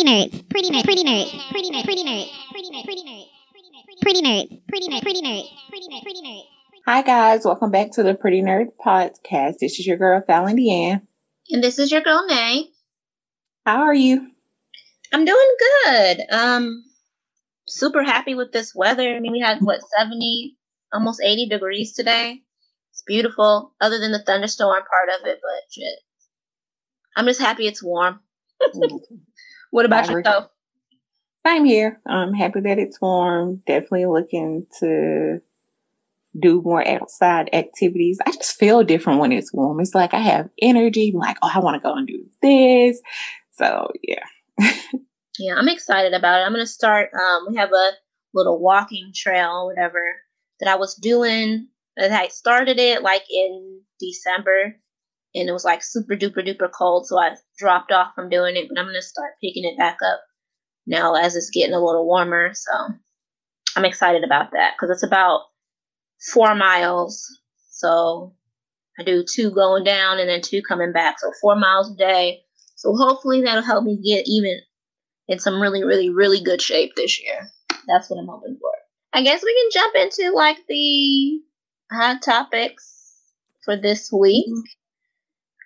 pretty nerds, pretty nerds, pretty nerds, pretty nerds, pretty nerds, pretty nerds, pretty nerds, pretty nerds, pretty nerds, pretty nerds, pretty nerds, pretty nerds. Hi guys, welcome back to the Pretty Nerd Podcast. This is your girl Fallon Deanne. And this is your girl Nay. How are you? I'm doing good. Um super happy with this weather. I mean we had what 70 almost 80 degrees today. It's beautiful, other than the thunderstorm part of it, but shit. I'm just happy it's warm. What about agree. yourself? Same here. I'm happy that it's warm. Definitely looking to do more outside activities. I just feel different when it's warm. It's like I have energy, like, oh, I want to go and do this. So yeah. Yeah, I'm excited about it. I'm gonna start. Um, we have a little walking trail, whatever, that I was doing. That I started it like in December, and it was like super duper duper cold, so I dropped off from doing it. But I'm gonna start picking it back up now as it's getting a little warmer. So I'm excited about that because it's about four miles. So I do two going down and then two coming back, so four miles a day. So hopefully that'll help me get even in some really, really, really good shape this year. That's what I'm hoping for. I guess we can jump into like the hot topics for this week.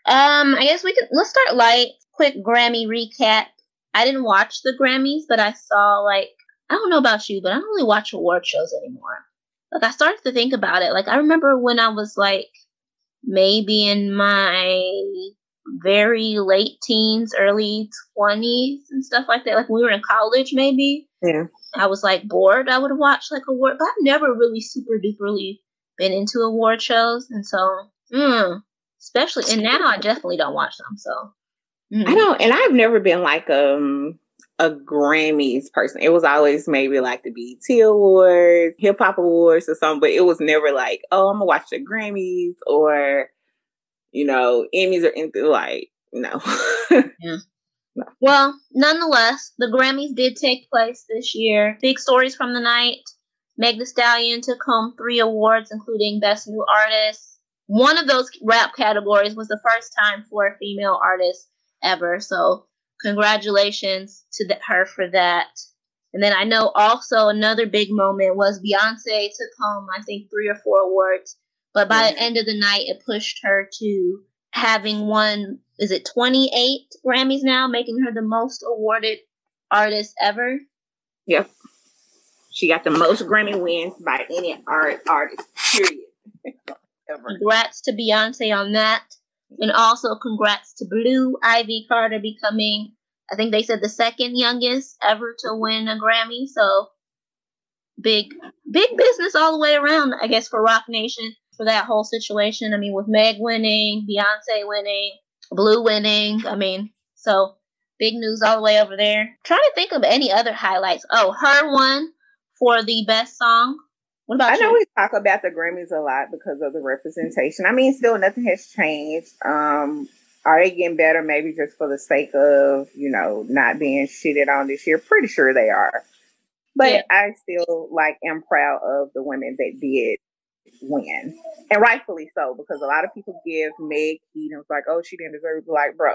Um, I guess we can let's start light. Quick Grammy recap. I didn't watch the Grammys, but I saw like I don't know about you, but I don't really watch award shows anymore. Like I started to think about it. Like I remember when I was like maybe in my very late teens, early twenties and stuff like that. Like when we were in college maybe. Yeah. I was like bored, I would watch like award, but I've never really super duperly been into award shows, and so, mm, especially, and now I definitely don't watch them. So, mm. I don't, and I've never been like um a Grammys person. It was always maybe like the BET Awards, Hip Hop Awards, or something. But it was never like, oh, I'm gonna watch the Grammys or you know Emmys or anything like. No. Yeah. Well, nonetheless, the Grammys did take place this year. Big stories from the night. Meg Thee Stallion took home three awards, including Best New Artist. One of those rap categories was the first time for a female artist ever. So, congratulations to the, her for that. And then I know also another big moment was Beyonce took home, I think, three or four awards. But by the mm-hmm. end of the night, it pushed her to having won, is it 28 Grammys now, making her the most awarded artist ever. Yep. She got the most Grammy wins by any art artist. Period. Ever. Congrats to Beyonce on that. And also congrats to Blue Ivy Carter becoming, I think they said the second youngest ever to win a Grammy. So big, big business all the way around, I guess, for Roc Nation for that whole situation. I mean, with Meg winning, Beyonce winning, Blue winning. I mean, so big news all the way over there. trying to think of any other highlights. Oh, her one for the best song. What about I know you? we talk about the Grammys a lot because of the representation. I mean, still nothing has changed. Um, are they getting better? Maybe just for the sake of you know not being shitted on this year. Pretty sure they are. But Yeah. I still like am proud of the women that did win, and rightfully so because a lot of people give Meg and it's like, oh, she didn't deserve. it. Like, bro,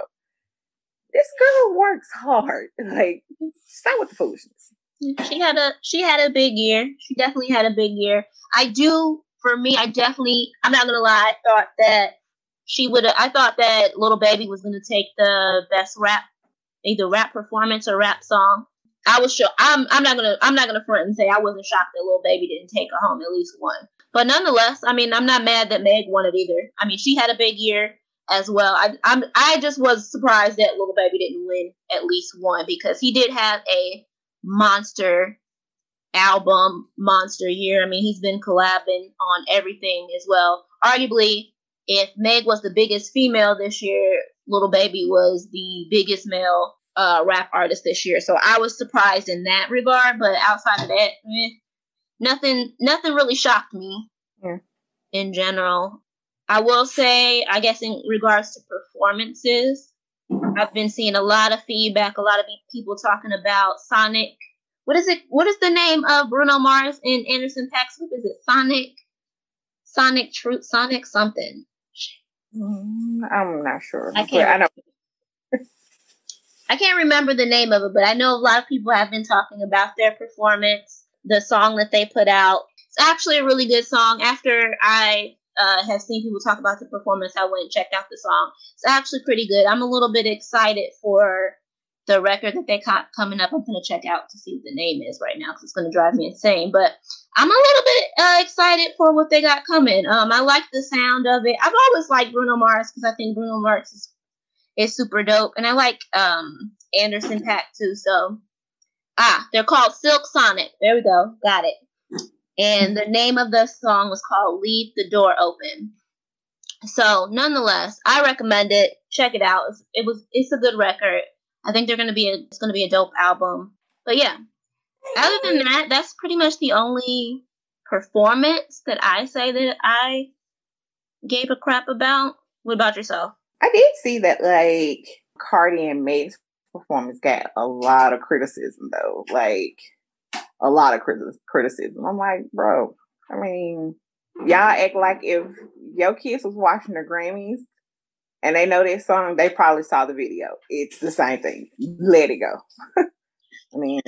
this girl works hard. Like, stop with the foolishness. She had a she had a big year. She definitely had a big year. I do for me. I definitely. I'm not gonna lie. I thought that she would. I thought that Lil Baby was gonna take the best rap, either rap performance or rap song. I was sure. I'm. I'm not gonna. I'm not gonna front and say I wasn't shocked that Lil Baby didn't take her home at least one. But nonetheless, I mean, I'm not mad that Meg won it either. I mean, she had a big year as well. I, I'm. I just was surprised that Lil Baby didn't win at least one because he did have a monster album, monster year. I mean, he's been collabing on everything as well. Arguably, if Meg was the biggest female this year, Lil Baby was the biggest male uh, rap artist this year. So I was surprised in that regard. But outside of that, eh, nothing, nothing really shocked me. Yeah. In general, I will say, I guess in regards to performances, I've been seeing a lot of feedback, a lot of people talking about Sonic. What is it? What is the name of Bruno Mars and Anderson .Paak? Is it Sonic? Sonic Truth? Sonic something? Mm, I'm not sure. I can't. I know. I can't remember the name of it, but I know a lot of people have been talking about their performance, the song that they put out. It's actually a really good song. After I uh, have seen people talk about the performance, I went and checked out the song. It's actually pretty good. I'm a little bit excited for the record that they got coming up. I'm going to check out to see what the name is right now because it's going to drive me insane. But I'm a little bit uh, excited for what they got coming. Um, I like the sound of it. I've always liked Bruno Mars because I think Bruno Mars is, is super dope, and I like um, Anderson .Paak too. So ah, they're called Silk Sonic. There we go, got it. And the name of the song was called "Leave the Door Open." So, nonetheless, I recommend it. Check it out. It was it's a good record. I think they're gonna be a it's gonna be a dope album. But yeah, other than that, that's pretty much the only performance that I say that I gave a crap about. What about yourself? I did see that like Cardi and Meg's performance got a lot of criticism though. Like a lot of criticism. I'm like, bro, I mean, y'all act like if your kids was watching the Grammys and they know this song, they probably saw the video. It's the same thing. Let it go. I mean,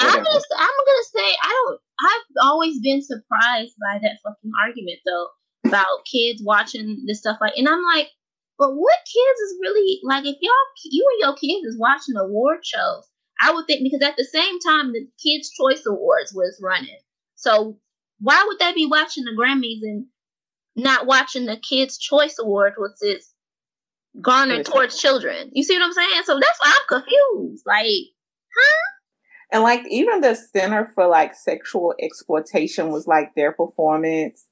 I'm gonna, I'm gonna say I don't. I've always been surprised by that fucking argument though about kids watching this stuff like, and I'm like, but what kids is really like? If y'all, you and your kids is watching award shows, I would think because at the same time the Kids Choice Awards was running, so why would they be watching the Grammys and not watching the Kids Choice Awards, which is garnered towards children? You see what I'm saying? So that's why I'm confused. Like, huh? And like even the Center for like Sexual Exploitation was like their performance.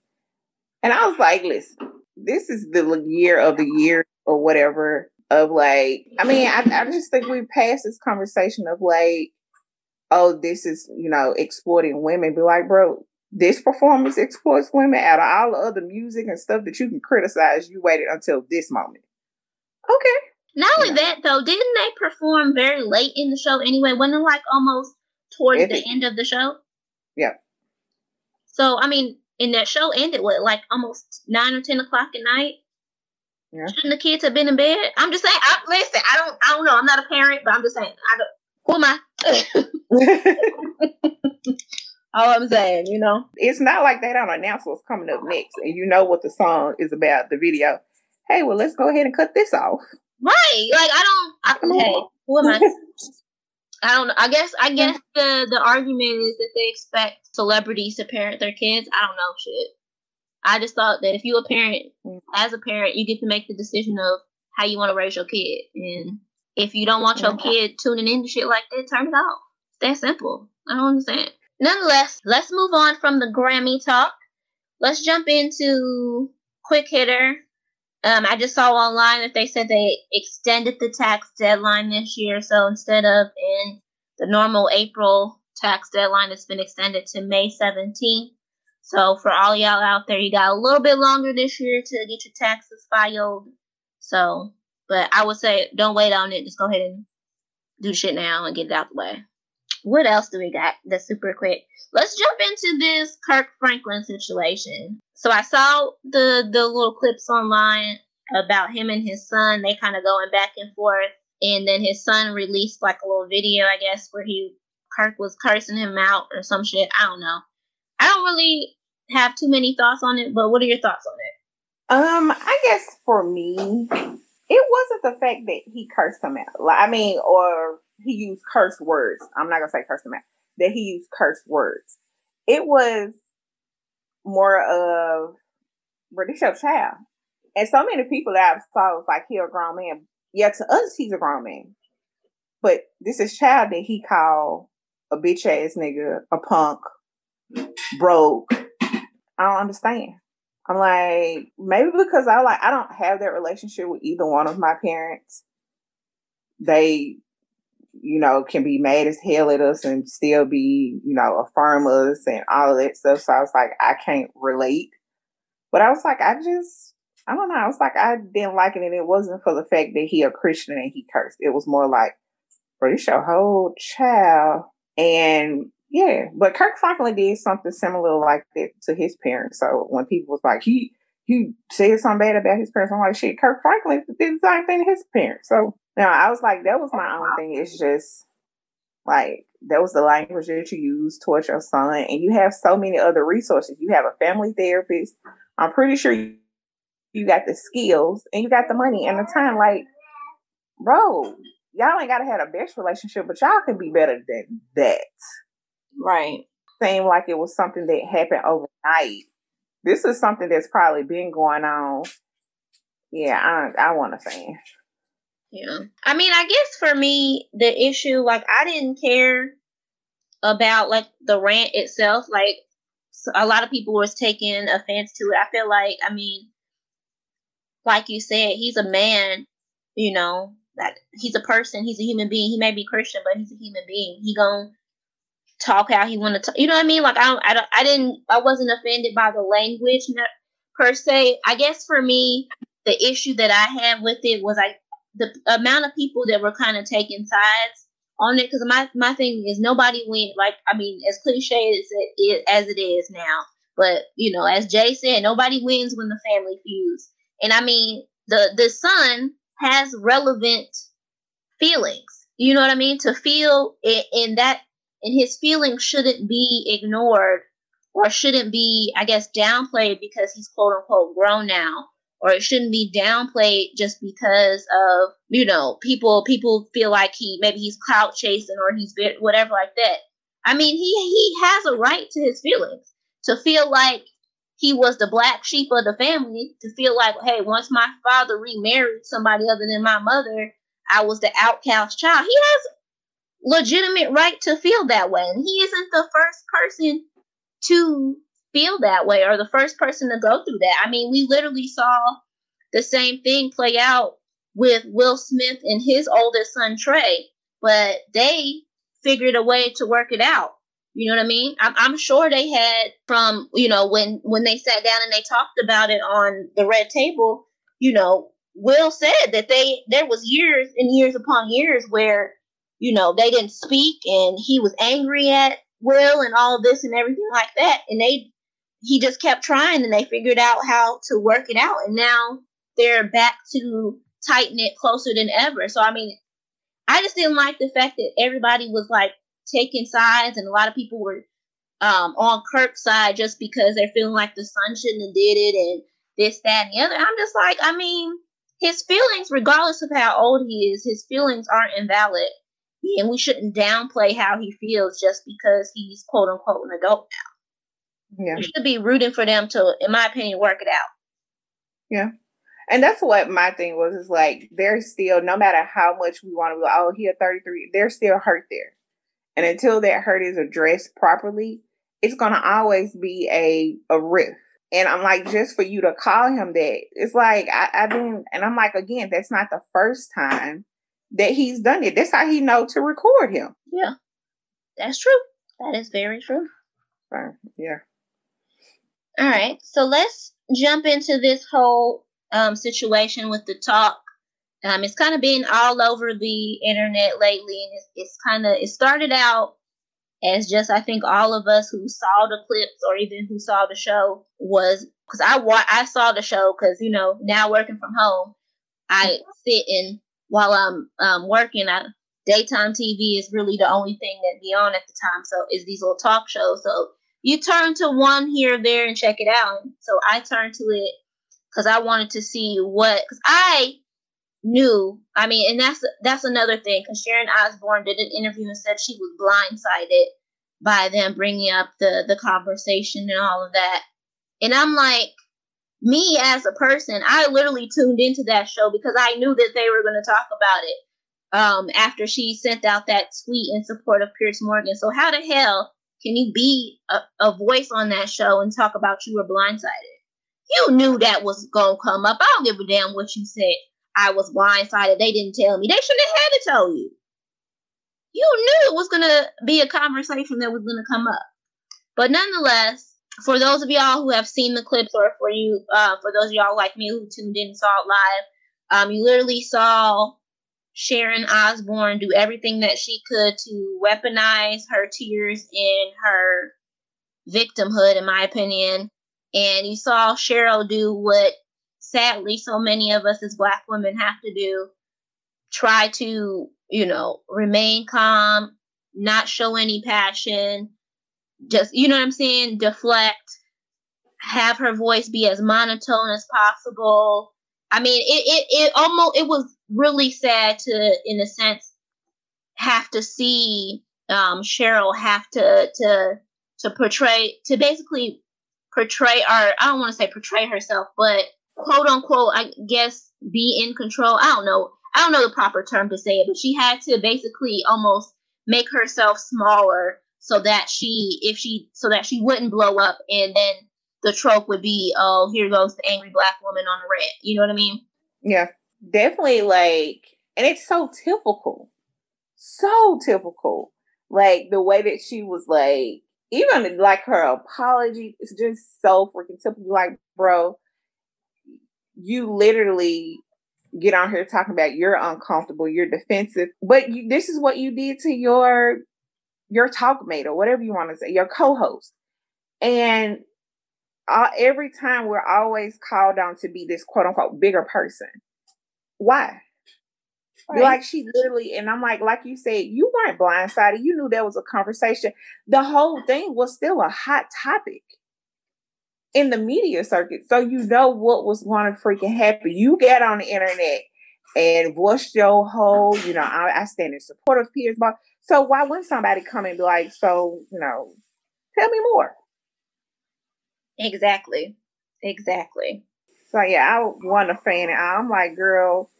And I was like, listen, this is the year of the year or whatever of like, I mean, I, I just think we passed this conversation of like, oh, this is, you know, exploiting women. Be like, bro, this performance exploits women out of all the other music and stuff that you can criticize. You waited until this moment. Okay. Not only yeah. that though, didn't they perform very late in the show anyway? Wasn't it like almost towards the end of the show? Yeah. So I mean, and that show ended what, like almost nine or ten o'clock at night. Yeah. Shouldn't the kids have been in bed? I'm just saying. I, listen, I don't, I don't know. I'm not a parent, but I'm just saying. I don't. Who am I? All I'm saying, you know, it's not like they don't announce what's coming up next, and you know what the song is about. The video. Hey, well, let's go ahead and cut this off. Right. Like I don't. I, hey, who am I? I don't know. I guess I guess the the argument is that they expect celebrities to parent their kids. I don't know shit. I just thought that if you a parent, as a parent, you get to make the decision of how you want to raise your kid. And if you don't want your kid tuning into shit like that, turn it off. It's that simple. I don't understand. Nonetheless, let's move on from the Grammy talk. Let's jump into quick hitter um, I just saw online that they said they extended the tax deadline this year. So instead of in the normal April tax deadline, it's been extended to May 17th. So for all y'all out there, you got a little bit longer this year to get your taxes filed. So, but I would say don't wait on it. Just go ahead and do shit now and get it out the way. What else do we got that's super quick? Let's jump into this Kirk Franklin situation. So I saw the the little clips online about him and his son. They kind of going back and forth, and then his son released like a little video, I guess, where he Kirk was cursing him out or some shit. I don't know. I don't really have too many thoughts on it, but what are your thoughts on it? Um, I guess for me, it wasn't the fact that he cursed him out. Like, I mean, or he used curse words. I'm not gonna say curse him out. That he used curse words. It was more of British child. And so many people that I saw was like, he a grown man. Yeah, to us, he's a grown man. But this is child that he called a bitch ass nigga, a punk, broke. I don't understand. I'm like, maybe because I like I don't have that relationship with either one of my parents. They you know, can be mad as hell at us and still be, you know, affirm us and all of that stuff. So I was like, I can't relate. But I was like, I just, I don't know. I was like, I didn't like it. And it wasn't for the fact that he a Christian and he cursed. It was more like, bro, this your whole child. And yeah, but Kirk Franklin did something similar like that to his parents. So when people was like, he, he said something bad about his parents. I'm like, shit, Kirk Franklin did the same thing to his parents. So now I was like, that was my own thing. It's just like that was the language that you use towards your son, and you have so many other resources. You have a family therapist. I'm pretty sure you, got the skills and you got the money and the time. Like, bro, y'all ain't gotta have a best relationship, but y'all can be better than that. Right. Seemed like it was something that happened overnight. This is something that's probably been going on. Yeah, I I want to say. Yeah. I mean, I guess for me, the issue, like, I didn't care about, like, the rant itself. Like, a lot of people was taking offense to it. I feel like, I mean, like you said, he's a man, you know, that he's a person, he's a human being. He may be Christian, but he's a human being. He gonna talk how he want to. You know what I mean? Like, I, I, I didn't, I wasn't offended by the language per se. I guess for me, the issue that I had with it was like the amount of people that were kind of taking sides on it because my my thing is nobody went like I mean as cliche as it as it is now, but you know as Jay said, nobody wins when the family feuds, and I mean the the son has relevant feelings. You know what I mean? To feel and that and his feelings shouldn't be ignored or shouldn't be, I guess, downplayed because he's quote unquote grown now or it shouldn't be downplayed just because of you know people people feel like he maybe he's clout chasing or he's whatever like that. I mean, he he has a right to his feelings to feel like he was the black sheep of the family. To feel like, hey, once my father remarried somebody other than my mother, I was the outcast child. He has legitimate right to feel that way, and he isn't the first person to feel that way or the first person to go through that. I mean, we literally saw the same thing play out with Will Smith and his oldest son Trey, but they figured a way to work it out. You know what I mean? I'm, I'm sure they had from you know when when they sat down and they talked about it on the red table. You know, Will said that they there was years and years upon years where you know they didn't speak and he was angry at Will and all this and everything like that, and they he just kept trying and they figured out how to work it out. And now they're back to tighten it closer than ever. So, I mean, I just didn't like the fact that everybody was like taking sides and a lot of people were um, on Kirk's side just because they're feeling like the son shouldn't have did it and this, that, and the other. I'm just like, I mean, his feelings, regardless of how old he is, his feelings aren't invalid. And we shouldn't downplay how he feels just because he's quote unquote an adult now. Yeah. You should be rooting for them to, in my opinion, work it out. Yeah. And that's what my thing was is like they're still no matter how much we want to go, oh, he 33, they're still hurt there. And until that hurt is addressed properly, it's gonna always be a a rift. And I'm like, just for you to call him that, it's like I, I didn't and I'm like, again, that's not the first time that he's done it. That's how he know to record him. Yeah. That's true. That is very true. Yeah. All right, so let's jump into this whole um, situation with the talk. Um, it's kind of been all over the internet lately, and it's, it's kind of it started out as just I think all of us who saw the clips or even who saw the show was because I wa- I saw the show because you know now working from home, I sit and while I'm um, working, I, daytime TV is really the only thing that be on at the time. So is these little talk shows. So you turn to one here or there and check it out. So I turned to it because I wanted to see what because I knew. I mean, and that's that's another thing because Sharon Osbourne did an interview and said she was blindsided by them bringing up the the conversation and all of that. And I'm like, me as a person, I literally tuned into that show because I knew that they were going to talk about it. Um, after she sent out that tweet in support of Piers Morgan. So how the hell can you be a, a voice on that show and talk about you were blindsided? You knew that was gonna come up. I don't give a damn what you said. I was blindsided. They didn't tell me. They shouldn't have had to tell you. You knew it was gonna be a conversation that was gonna come up. But nonetheless, for those of y'all who have seen the clips, or for you, uh, for those of y'all like me who tuned in and saw it live, um, you literally saw Sharon Osbourne do everything that she could to weaponize her tears and her victimhood, in my opinion, And you saw Sheryl do what sadly so many of us as black women have to do try to, you know, remain calm, not show any passion, just, you know what I'm saying, deflect, have her voice be as monotone as possible. I mean, it, it, it almost, it was really sad to, in a sense, have to see um, Sheryl have to, to, to portray, to basically portray, or I don't want to say portray herself, but quote unquote, I guess, be in control. I don't know. I don't know the proper term to say it, but she had to basically almost make herself smaller so that she, if she, so that she wouldn't blow up, and then the trope would be, oh, here goes the angry black woman on the red. You know what I mean? Yeah, definitely. Like, and it's so typical, so typical. Like the way that she was like, even like her apology is just so freaking typical. Like, bro, you literally get on here talking about you're uncomfortable, you're defensive, but you, this is what you did to your your talkmate or whatever you want to say, your co-host, and uh, every time we're always called on to be this quote unquote bigger person. Why? Right. Like she literally, and I'm like, like you said, you weren't blindsided. You knew there was a conversation. The whole thing was still a hot topic in the media circuit. So you know what was going to freaking happen. You get on the internet and voiced your whole, you know, I, I stand in support of Piers Morgan. So why wouldn't somebody come and be like, so, you know, tell me more? Exactly. Exactly. So yeah, I want a fan and I'm like, girl,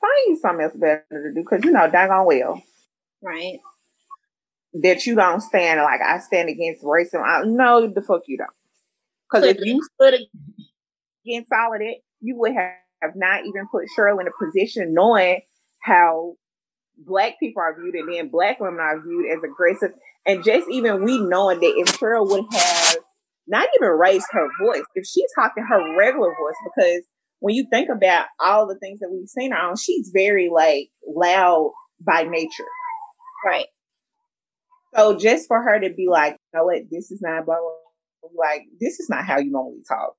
find you something else better to do because you know daggone well. Right. That you don't stand like I stand against racism. I know the fuck you don't. Because if you stood against all of that, you would have, have not even put Sheryl in a position knowing how black people are viewed and then black women are viewed as aggressive. And just even we knowing that if Sheryl would have not even raised her voice, if she talked in her regular voice, because when you think about all the things that we've seen her on, she's very like loud by nature. Right. So just for her to be like, you know what, this is not blah, blah, like, this is not how you normally talk.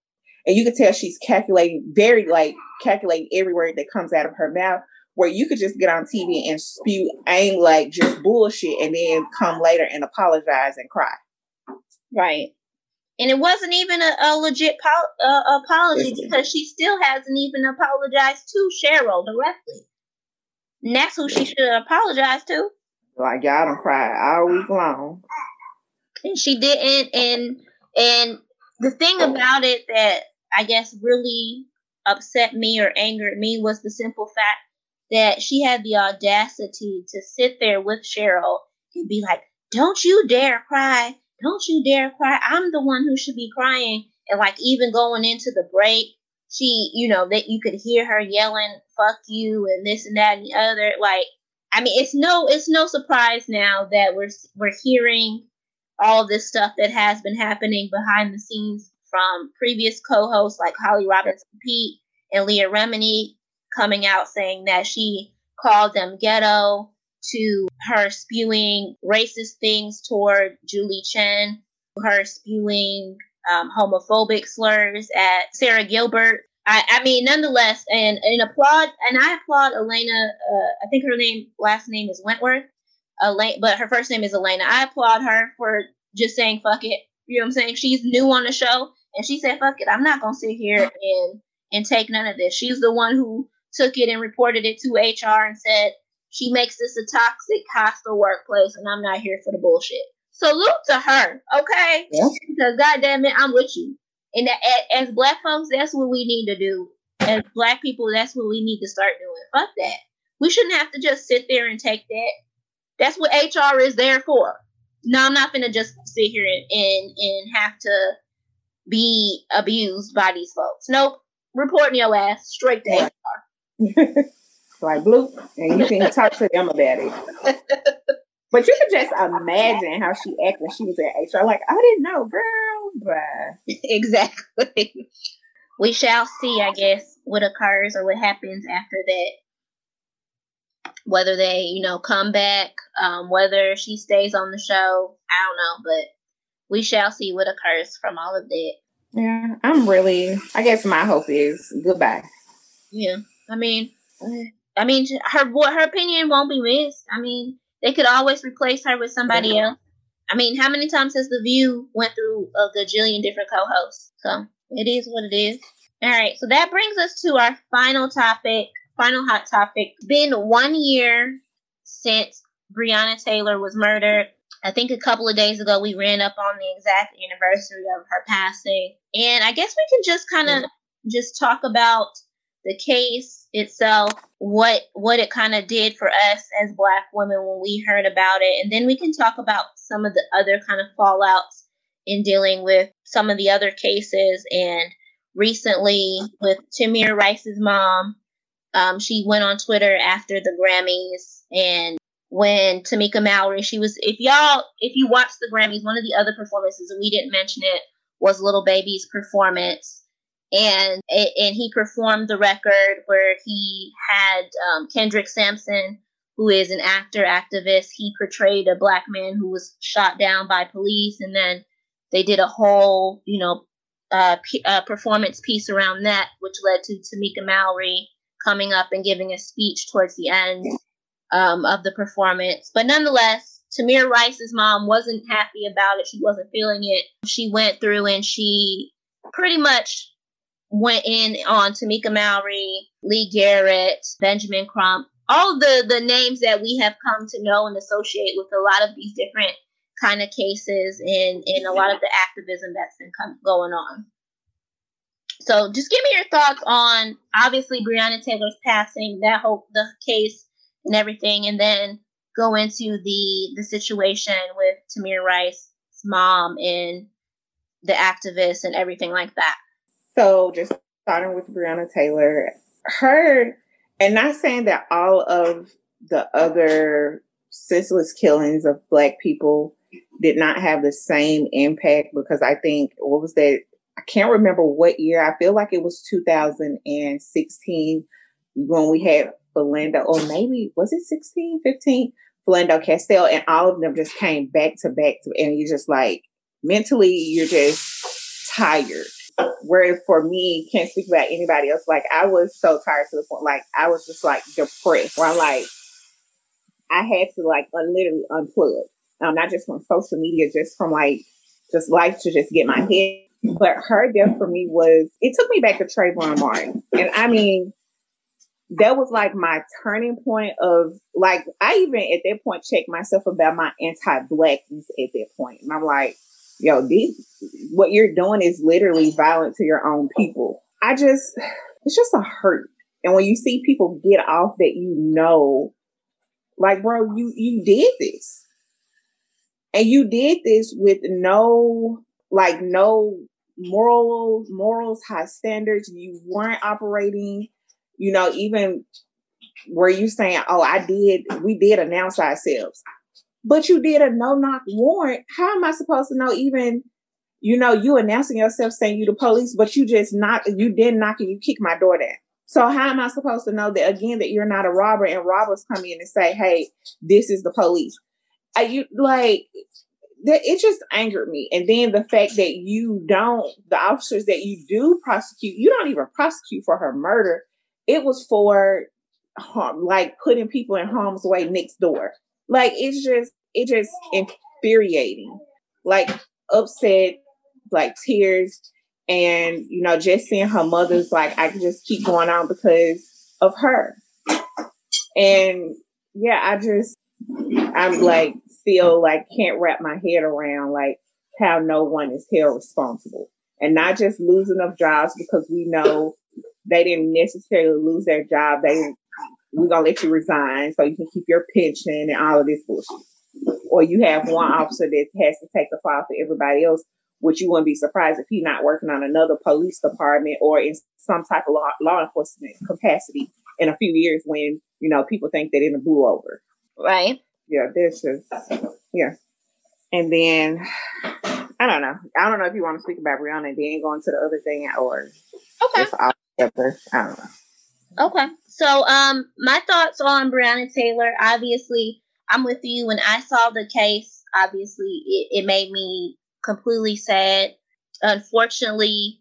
And you could tell she's calculating, very like calculating every word that comes out of her mouth, where you could just get on TV and spew aim like just bullshit and then come later and apologize and cry. Right. And it wasn't even a, a legit po- uh, apology because she still hasn't even apologized to Sheryl directly. And that's who she should apologize to. Like y'all don't cry all week long. And she didn't, and and the thing about it that I guess really upset me or angered me was the simple fact that she had the audacity to sit there with Sheryl and be like, Don't you dare cry. Don't you dare cry. I'm the one who should be crying. And like even going into the break, she, you know, that you could hear her yelling, fuck you and this and that and the other. Like, I mean, it's no, it's no surprise now that we're, we're hearing all this stuff that has been happening behind the scenes from previous co-hosts like Holly Robinson Peete and Leah Remini coming out saying that she called them ghetto to her spewing racist things toward Julie Chen, her spewing um, homophobic slurs at Sara Gilbert. I, I, mean, nonetheless, and, and applaud, and I applaud Elena. Uh, I think her name, last name is Wentworth. Elaine, but her first name is Elena. I applaud her for just saying fuck it. You know what I'm saying? She's new on the show, and she said fuck it. I'm not gonna sit here and and take none of this. She's the one who took it and reported it to HR and said she makes this a toxic, hostile workplace, and I'm not here for the bullshit. Salute to her, okay? Yeah. Because goddamn it, I'm with you. And as black folks, that's what we need to do. As black people, that's what we need to start doing. Fuck that. We shouldn't have to just sit there and take that. That's what HR is there for. No, I'm not gonna just sit here and, and, and have to be abused by these folks. Nope. Reporting your ass straight to HR. like blue, and you can talk to them about it. but you can just imagine how she acted when she was at HR. Like, I didn't know, girl. But exactly. We shall see, I guess, what occurs or what happens after that whether they, you know, come back, um, whether she stays on the show, I don't know, but we shall see what occurs from all of that. Yeah, I'm really. I guess my hope is goodbye. Yeah, I mean, I mean, her her opinion won't be missed. I mean, they could always replace her with somebody else. I mean, how many times has The View went through a gajillion different co-hosts? So it is what it is. All right, so that brings us to our final topic, final hot topic. It's been one year since Breonna Taylor was murdered. I think a couple of days ago we ran up on the exact anniversary of her passing. And I guess we can just kind of just talk about the case itself, what what it kind of did for us as black women when we heard about it, and then we can talk about some of the other kind of fallouts in dealing with some of the other cases and recently with Tamir Rice's mom. Um, she went on Twitter after the Grammys and when Tamika Mallory, she was, if y'all, if you watched the Grammys, one of the other performances, and we didn't mention it, was Lil Baby's performance. And and he performed the record where he had um, Kendrick Sampson, who is an actor activist. He portrayed a black man who was shot down by police, and then they did a whole, you know, uh, p- uh, performance piece around that, which led to Tamika Mallory coming up and giving a speech towards the end um, of the performance. But nonetheless, Tamir Rice's mom wasn't happy about it. She wasn't feeling it. She went through and she pretty much went in on Tamika Mallory, Lee Garrett, Benjamin Crump, all the, the names that we have come to know and associate with a lot of these different kind of cases and, and a lot of the activism that's been come, going on. So just give me your thoughts on obviously Breonna Taylor's passing, that whole the case and everything, and then go into the the situation with Tamir Rice's mom and the activists and everything like that. So just starting with Breonna Taylor, her and not saying that all of the other senseless killings of black people did not have the same impact because I think what was that I can't remember what year. I feel like it was 2016 when we had Philando, or maybe was it 16, 15? Philando Castile, and all of them just came back to back, to, and you're just like mentally, you're just tired. Whereas for me, can't speak about anybody else. Like I was so tired to the point, like I was just like depressed. Where I'm like, I had to like literally unplug, um, not just from social media, just from like just life to just get my head. But her death for me was it took me back to Trayvon Martin, and I mean that was like my turning point of like I even at that point checked myself about my anti-blackness at that point. And I'm like, yo, this what you're doing is literally violent to your own people. I just it's just a hurt. And when you see people get off that you know, like bro, you you did this. And you did this with no like no morals, morals, high standards. You weren't operating you know, even were you saying, oh, I did, we did announce ourselves, but you did a no knock warrant. How am I supposed to know even, you know, you announcing yourself saying you the police, but you just knock, you didn't knock and you kick my door down. So how am I supposed to know that again that you're not a robber and robbers come in and say, "Hey, this is the police"? Are you like that? It just angered me, and then the fact that you don't, the officers that you do prosecute, you don't even prosecute for her murder it was for harm, like putting people in harm's way next door. Like it's just it just infuriating. Like upset, like tears, and you know, just seeing her mother's like I can just keep going on because of her. And yeah, I just I'm like still like can't wrap my head around like how no one is held responsible. And not just losing of jobs because we know they didn't necessarily lose their job. They we're gonna let you resign so you can keep your pension and all of this bullshit. Or you have one officer that has to take the fall for everybody else, which you wouldn't be surprised if he's not working on another police department or in some type of law, law enforcement capacity in a few years when, you know, people think they're in a blew over. Right. Yeah, this is yeah. And then I don't know. I don't know if you want to speak about Breonna and then go into the other thing or okay. I don't know. Okay. So, um, my thoughts on Breonna Taylor. Obviously, I'm with you. When I saw the case, obviously, it, it made me completely sad unfortunately,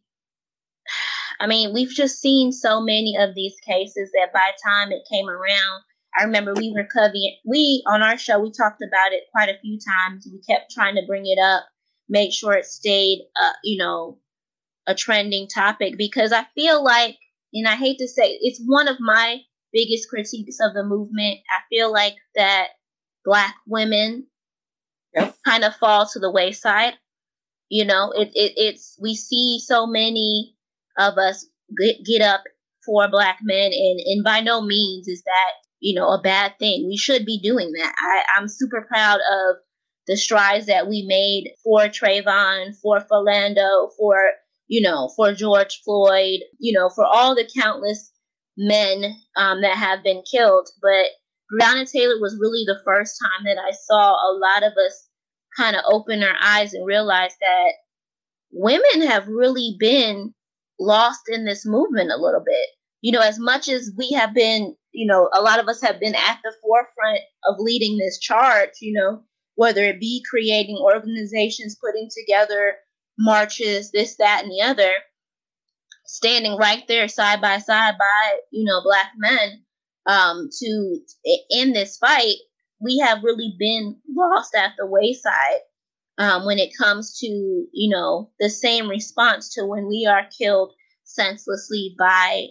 I mean, we've just seen so many of these cases that by the time it came around, I remember we were covering, we on our show, we talked about it quite a few times. We kept trying to bring it up, make sure it stayed, uh, you know, a trending topic because I feel like, and I hate to say, it's one of my biggest critiques of the movement. I feel like that black women yep. kind of fall to the wayside. You know, it, it it's we see so many of us get, get up for black men, and and by no means is that you know a bad thing. We should be doing that. I, I'm super proud of the strides that we made for Trayvon, for Philando, for you know, for George Floyd, you know, for all the countless men um, that have been killed. But Breonna Taylor was really the first time that I saw a lot of us kind of open our eyes and realize that women have really been lost in this movement a little bit. You know, as much as we have been, you know, a lot of us have been at the forefront of leading this charge, you know, whether it be creating organizations, putting together marches, this, that, and the other, standing right there side by side by, you know, black men um, to in this fight, we have really been lost at the wayside um, when it comes to you know the same response to when we are killed senselessly by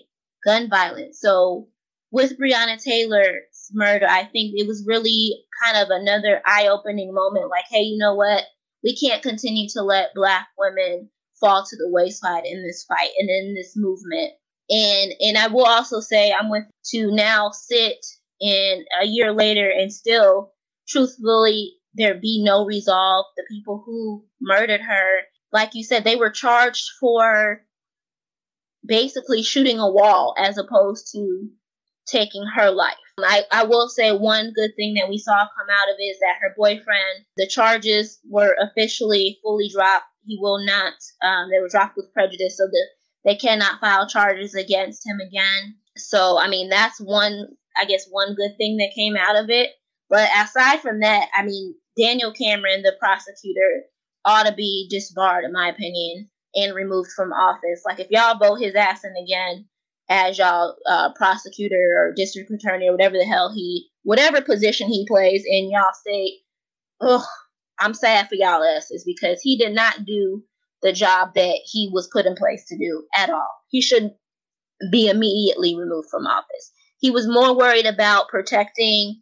gun violence. So with Breonna Taylor's murder, I think it was really kind of another eye-opening moment. Like, hey, you know what? We can't continue to let Black women fall to the wayside in this fight and in this movement. And and I will also say I'm with to now sit in a year later and still truthfully there be no resolve. The people who murdered her, like you said, they were charged for basically shooting a wall as opposed to taking her life. I, I will say one good thing that we saw come out of it is that her boyfriend, the charges were officially fully dropped. He will not, um, they were dropped with prejudice, so that they cannot file charges against him again. So, I mean, that's one, I guess, one good thing that came out of it. But aside from that, I mean, Daniel Cameron, the prosecutor, ought to be disbarred, in my opinion, and removed from office. Like, if y'all vote his ass in again as y'all uh, prosecutor or district attorney or whatever the hell he, whatever position he plays in y'all state, ugh, I'm sad for y'all asses because he did not do the job that he was put in place to do at all. He should be immediately removed from office. He was more worried about protecting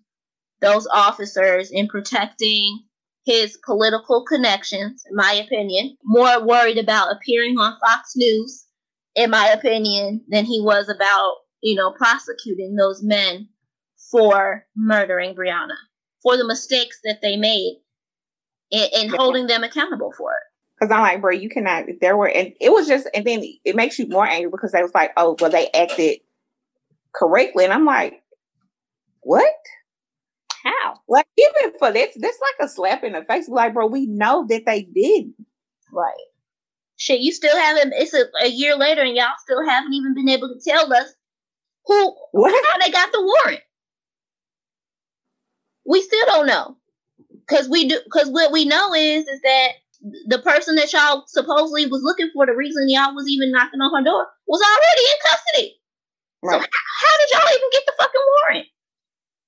those officers and protecting his political connections, in my opinion, more worried about appearing on Fox News, in my opinion, than he was about, you know, prosecuting those men for murdering Breonna, for the mistakes that they made and, and holding them accountable for it. Because I'm like, bro, you cannot. There were, and it was just, and then it makes you more angry because they was like, oh, well, they acted correctly, and I'm like, what? How? Like even for this, that's like a slap in the face. Like, bro, we know that they did. Right. Shit, you still haven't. It's a, a year later, and y'all still haven't even been able to tell us who what? how they got the warrant. We still don't know because we do because what we know is is that the person that y'all supposedly was looking for, the reason y'all was even knocking on her door, was already in custody. Right. So how, how did y'all even get the fucking warrant?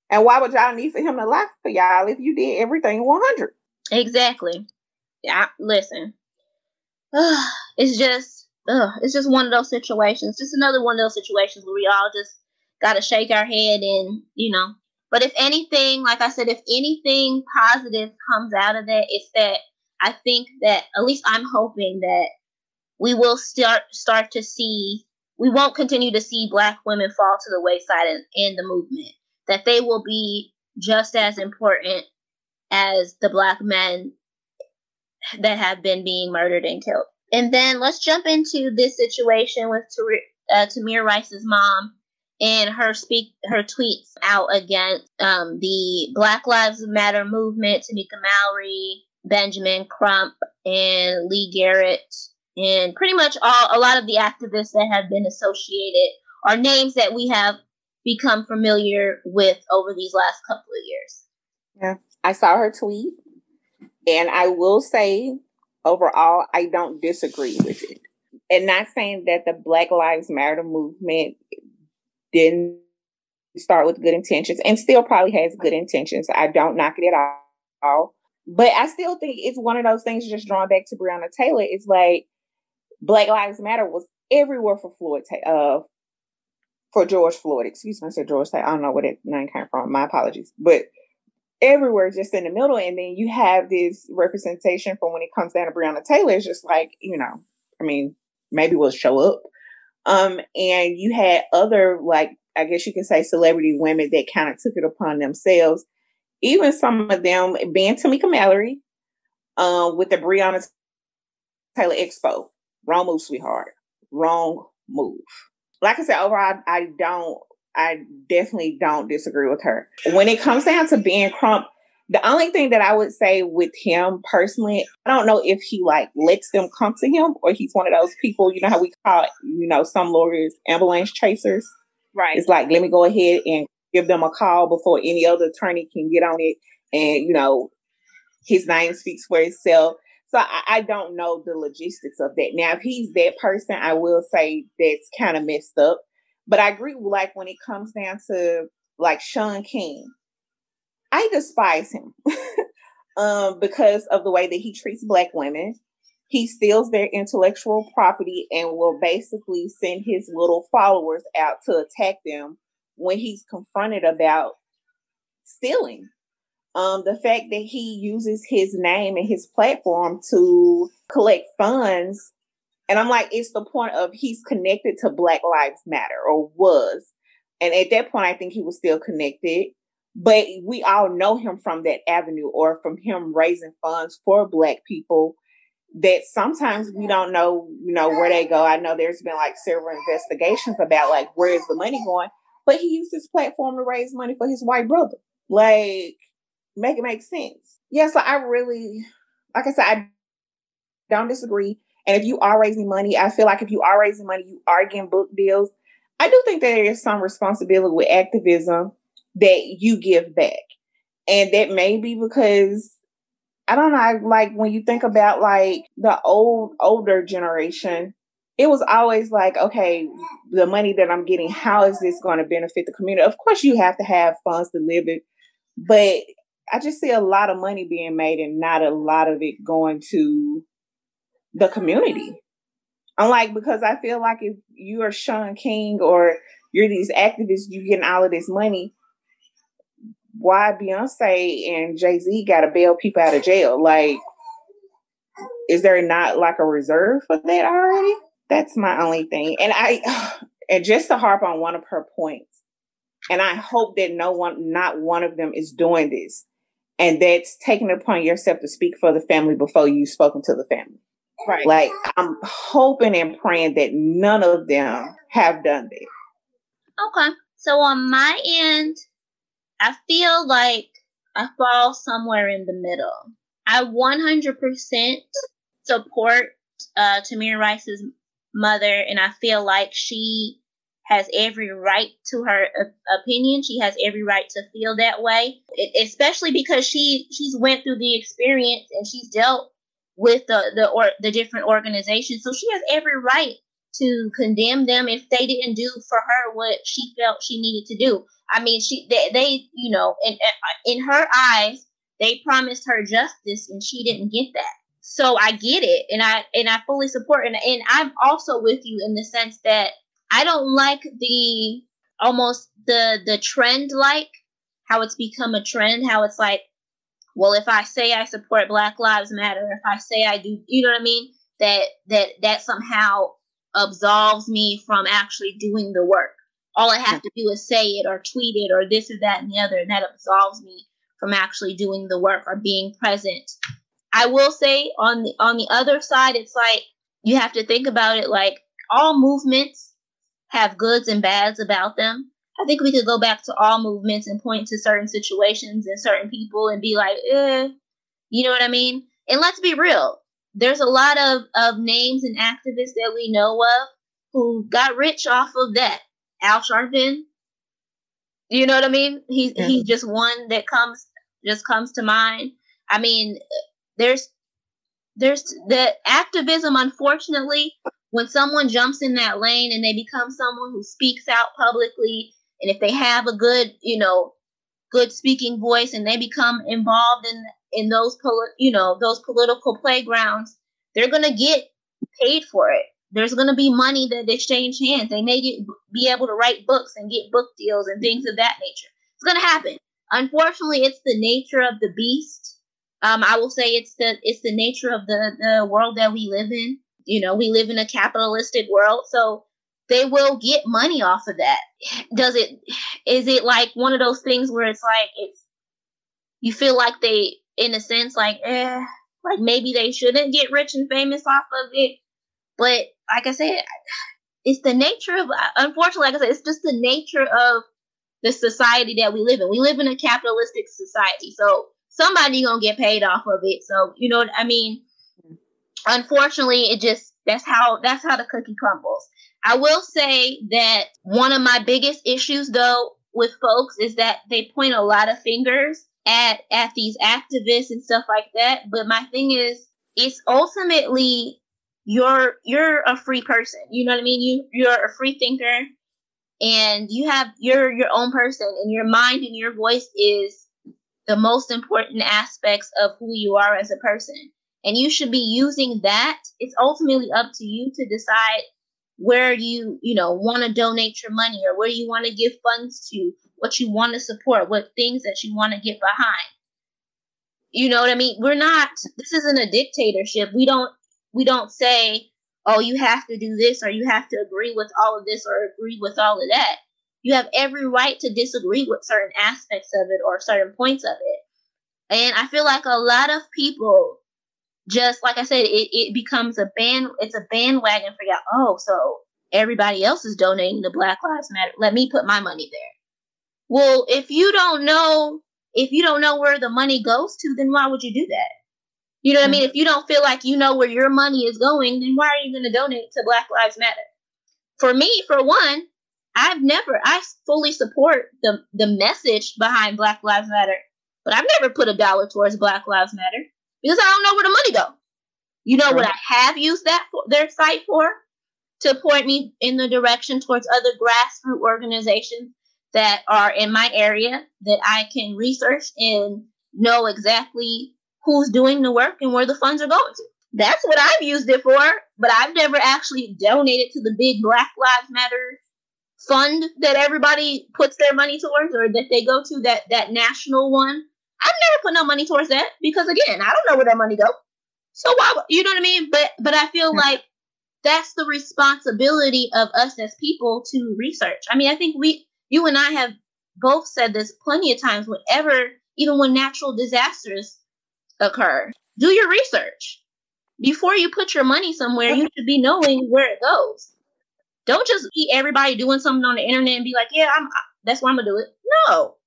And why would y'all need for him to lie for y'all if you did everything 100? Exactly. Yeah, listen. it's just, it's just one of those situations. Just another one of those situations where we all just got to shake our head and, you know. But if anything, like I said, if anything positive comes out of that, it's that I think that at least I'm hoping that we will start start to see we won't continue to see black women fall to the wayside in, in the movement. That they will be just as important as the black men that have been being murdered and killed. And then let's jump into this situation with uh, Tamir Rice's mom and her speak her tweets out against um, the Black Lives Matter movement, Tamika Mallory, Benjamin Crump and Lee Garrett and pretty much all a lot of the activists that have been associated are names that we have become familiar with over these last couple of years. Yeah. I saw her tweet and I will say overall, I don't disagree with it. And not saying that the Black Lives Matter movement didn't start with good intentions and still probably has good intentions. I don't knock it at all. But I still think it's one of those things just drawn back to Breonna Taylor. It's like Black Lives Matter was everywhere for Floyd, uh, for George Floyd. Excuse me, I said George. I don't know where that name came from. My apologies. But everywhere, just in the middle, and then you have this representation from when it comes down to Breonna Taylor. It's just like you know, I mean, maybe we'll show up. Um, and you had other like I guess you could say celebrity women that kind of took it upon themselves. Even some of them being Tamika Mallory, um, with the Breonna Taylor Expo. Wrong move, sweetheart. Wrong move. Like I said, overall, I, I don't, I definitely don't disagree with her. When it comes down to Ben Crump, the only thing that I would say with him personally, I don't know if he like lets them come to him or he's one of those people, you know how we call you know, some lawyers ambulance chasers. Right. It's like, let me go ahead and give them a call before any other attorney can get on it. And, you know, his name speaks for itself. So I, I, don't know the logistics of that. Now, if he's that person, I will say that's kind of messed up. But I agree like when it comes down to like Shaun King, I despise him um, because of the way that he treats black women. He steals their intellectual property and will basically send his little followers out to attack them when he's confronted about stealing. Um, the fact that he uses his name and his platform to collect funds. And I'm like, it's the point of he's connected to Black Lives Matter or was. And at that point, I think he was still connected. But we all know him from that avenue or from him raising funds for Black people that sometimes we don't know, you know, where they go. I know there's been like several investigations about like where is the money going, but he used his platform to raise money for his white brother. Like, make it make sense. Yeah, so I really, like I said, I don't disagree. And if you are raising money, I feel like if you are raising money, you are getting book deals. I do think there is some responsibility with activism that you give back. And that may be because I don't know, I, like when you think about like the old older generation, it was always like, okay, the money that I'm getting, how is this going to benefit the community? Of course, you have to have funds to live it, but I just see a lot of money being made and not a lot of it going to the community. I'm like, because I feel like if you are Shaun King or you're these activists, you getting all of this money, why Beyonce and Jay Z got to bail people out of jail? Like, is there not like a reserve for that already? That's my only thing. And I, and just to harp on one of her points, and I hope that no one, not one of them is doing this. And that's taking it upon yourself to speak for the family before you've spoken to the family. Right. Like, I'm hoping and praying that none of them have done that. Okay. So on my end, I feel like I fall somewhere in the middle. I 100% support uh, Tamir Rice's mother, and I feel like she has every right to her opinion. She has every right to feel that way, it, especially because she she's went through the experience and she's dealt with the the or the different organizations. So she has every right to condemn them if they didn't do for her what she felt she needed to do. I mean, she they, they you know, in in her eyes, they promised her justice and she didn't get that. So I get it, and I and I fully support, and and I'm also with you in the sense that I don't like the almost the the trend like how it's become a trend, how it's like, well, if I say I support Black Lives Matter, if I say I do, you know what I mean, that that that somehow absolves me from actually doing the work. All I have to do is say it or tweet it or this or that and the other, and that absolves me from actually doing the work or being present. I will say on the on the other side, it's like you have to think about it like all movements have goods and bads about them. I think we could go back to all movements and point to certain situations and certain people and be like, eh, you know what I mean? And let's be real there's a lot of, of names and activists that we know of who got rich off of that. Al Sharpton, you know what I mean? He's yeah. he's just one that comes just comes to mind. I mean, there's there's the activism unfortunately when someone jumps in that lane and they become someone who speaks out publicly and if they have a good you know good speaking voice and they become involved in in those poli- you know those political playgrounds they're going to get paid for it. There's going to be money that exchange hands. They may get, be able to write books and get book deals and things of that nature. It's going to happen. Unfortunately it's the nature of the beast. Um, i will say it's the it's the nature of the the world that we live in. You know we live in a capitalistic world. So they will get money off of that. Does it is it like one of those things where it's like it's you feel like they in a sense like eh like maybe they shouldn't get rich and famous off of it? But like i said it's the nature of unfortunately like i said it's just the nature of the society that we live in. We live in a capitalistic society so somebody gonna get paid off of it. So you know i mean? Unfortunately it just that's how that's how the cookie crumbles i will say that one of my biggest issues though with folks is that they point a lot of fingers at at these activists and stuff like that. But my thing is it's ultimately you're you're a free person. You know what i mean? You you're a free thinker and you have you're your own person and your mind and your voice is the most important aspects of who you are as a person. And you should be using that. It's ultimately up to you to decide where you you know want to donate your money or where you want to give funds to what you want to support what things that you want to get behind. You know what i mean? We're not this isn't a dictatorship. We don't we don't say oh you have to do this or you have to agree with all of this or agree with all of that. You have every right to disagree with certain aspects of it or certain points of it. And i feel like a lot of people just like I said, it, it becomes a band it's a bandwagon for y'all. Oh, so everybody else is donating to Black Lives Matter. Let me put my money there. Well, if you don't know if you don't know where the money goes to, then why would you do that? You know what. I mean? If you don't feel like you know where your money is going, then why are you going to donate to Black Lives Matter? For me, for one, I've never I fully support the the message behind Black Lives Matter, but I've never put a dollar towards Black Lives Matter because I don't know where the money go. You know right. what I have used that for, their site for to point me in the direction towards other grassroots organizations that are in my area that I can research and know exactly who's doing the work and where the funds are going to. That's what I've used it for, but I've never actually donated to the big Black Lives Matter fund that everybody puts their money towards or that they go to that that national one I've never put no money towards that because again, I don't know where that money go. So why, you know what I mean? But but I feel hmm. like that's the responsibility of us as people to research. I mean, I think we, you and I have both said this plenty of times. Whenever, even when natural disasters occur, do your research before you put your money somewhere. You should be knowing where it goes. Don't just see everybody doing something on the internet and be like, "Yeah, I'm." That's why I'm gonna do it. No,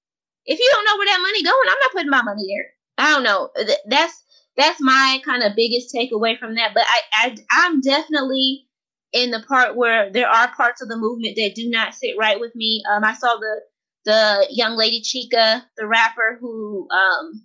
if you don't know where that money going, I'm not putting my money there. I don't know. That's that's my kind of biggest takeaway from that. But I, I I'm definitely in the part where there are parts of the movement that do not sit right with me. Um, I saw the the young lady Chika, the rapper who um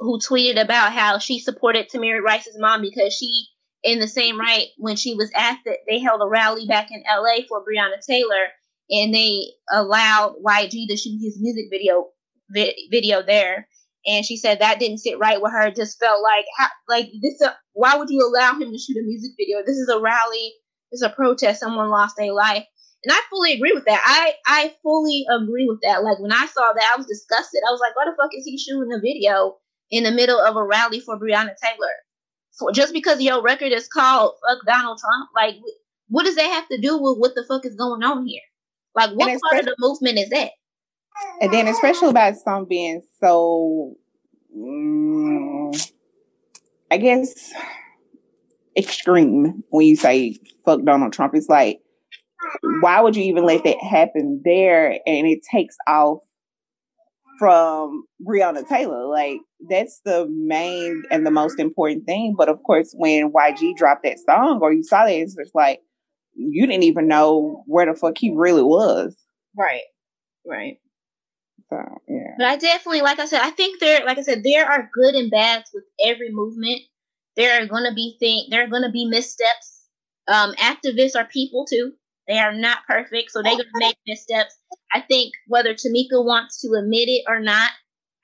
who tweeted about how she supported Tamir Rice's mom because she in the same right when she was at the, they held a rally back in LA for Breonna Taylor and they allowed YG to shoot his music video vi- video there. And she said that didn't sit right with her. just felt like how, like this. Uh, why would you allow him to shoot a music video? This is a rally. This is a protest. Someone lost their life. And I fully agree with that. I I fully agree with that. Like when I saw that, I was disgusted. I was like, why the fuck is he shooting a video in the middle of a rally for Breonna Taylor? For just because your record is called "Fuck Donald Trump," like what does that have to do with what the fuck is going on here? Like, what part of the movement is that? And then, especially about some being so, um, I guess, extreme when you say fuck Donald Trump. It's like, why would you even let that happen there? And it takes off from Breonna Taylor. Like, that's the main and the most important thing. But of course, when YG dropped that song or you saw that, it's just like, you didn't even know where the fuck he really was. Right. Right. So yeah. But I definitely, like I said, I think there, like I said, there are good and bads with every movement There are going to be things. There are going to be missteps. Um, activists are people too. They are not perfect, so they're going to make missteps. I think whether Tamika wants to admit it or not,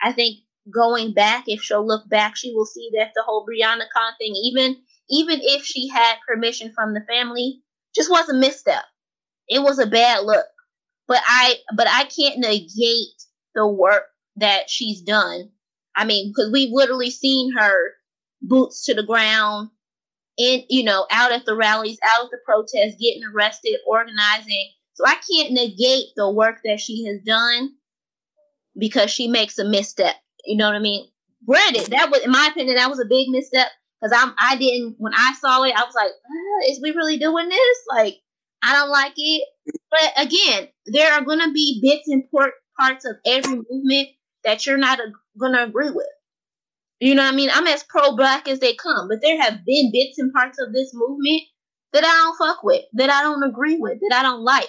I think going back, if she'll look back, she will see that the whole BreonnaCon thing, even even if she had permission from the family, just was a misstep. It was a bad look. But I but I can't negate the work that she's done. I mean, because we've literally seen her boots to the ground, in you know, out at the rallies, out at the protests, getting arrested, organizing. So I can't negate the work that she has done because she makes a misstep. You know what I mean? Granted, that was, in my opinion, that was a big misstep because I'm I didn't when I saw it, I was like, uh, is we really doing this? Like, I don't like it. But again, there are going to be bits and parts of every movement that you're not going to agree with. You know what I mean? I'm as pro black as they come, but there have been bits and parts of this movement that I don't fuck with, that I don't agree with, that I don't like.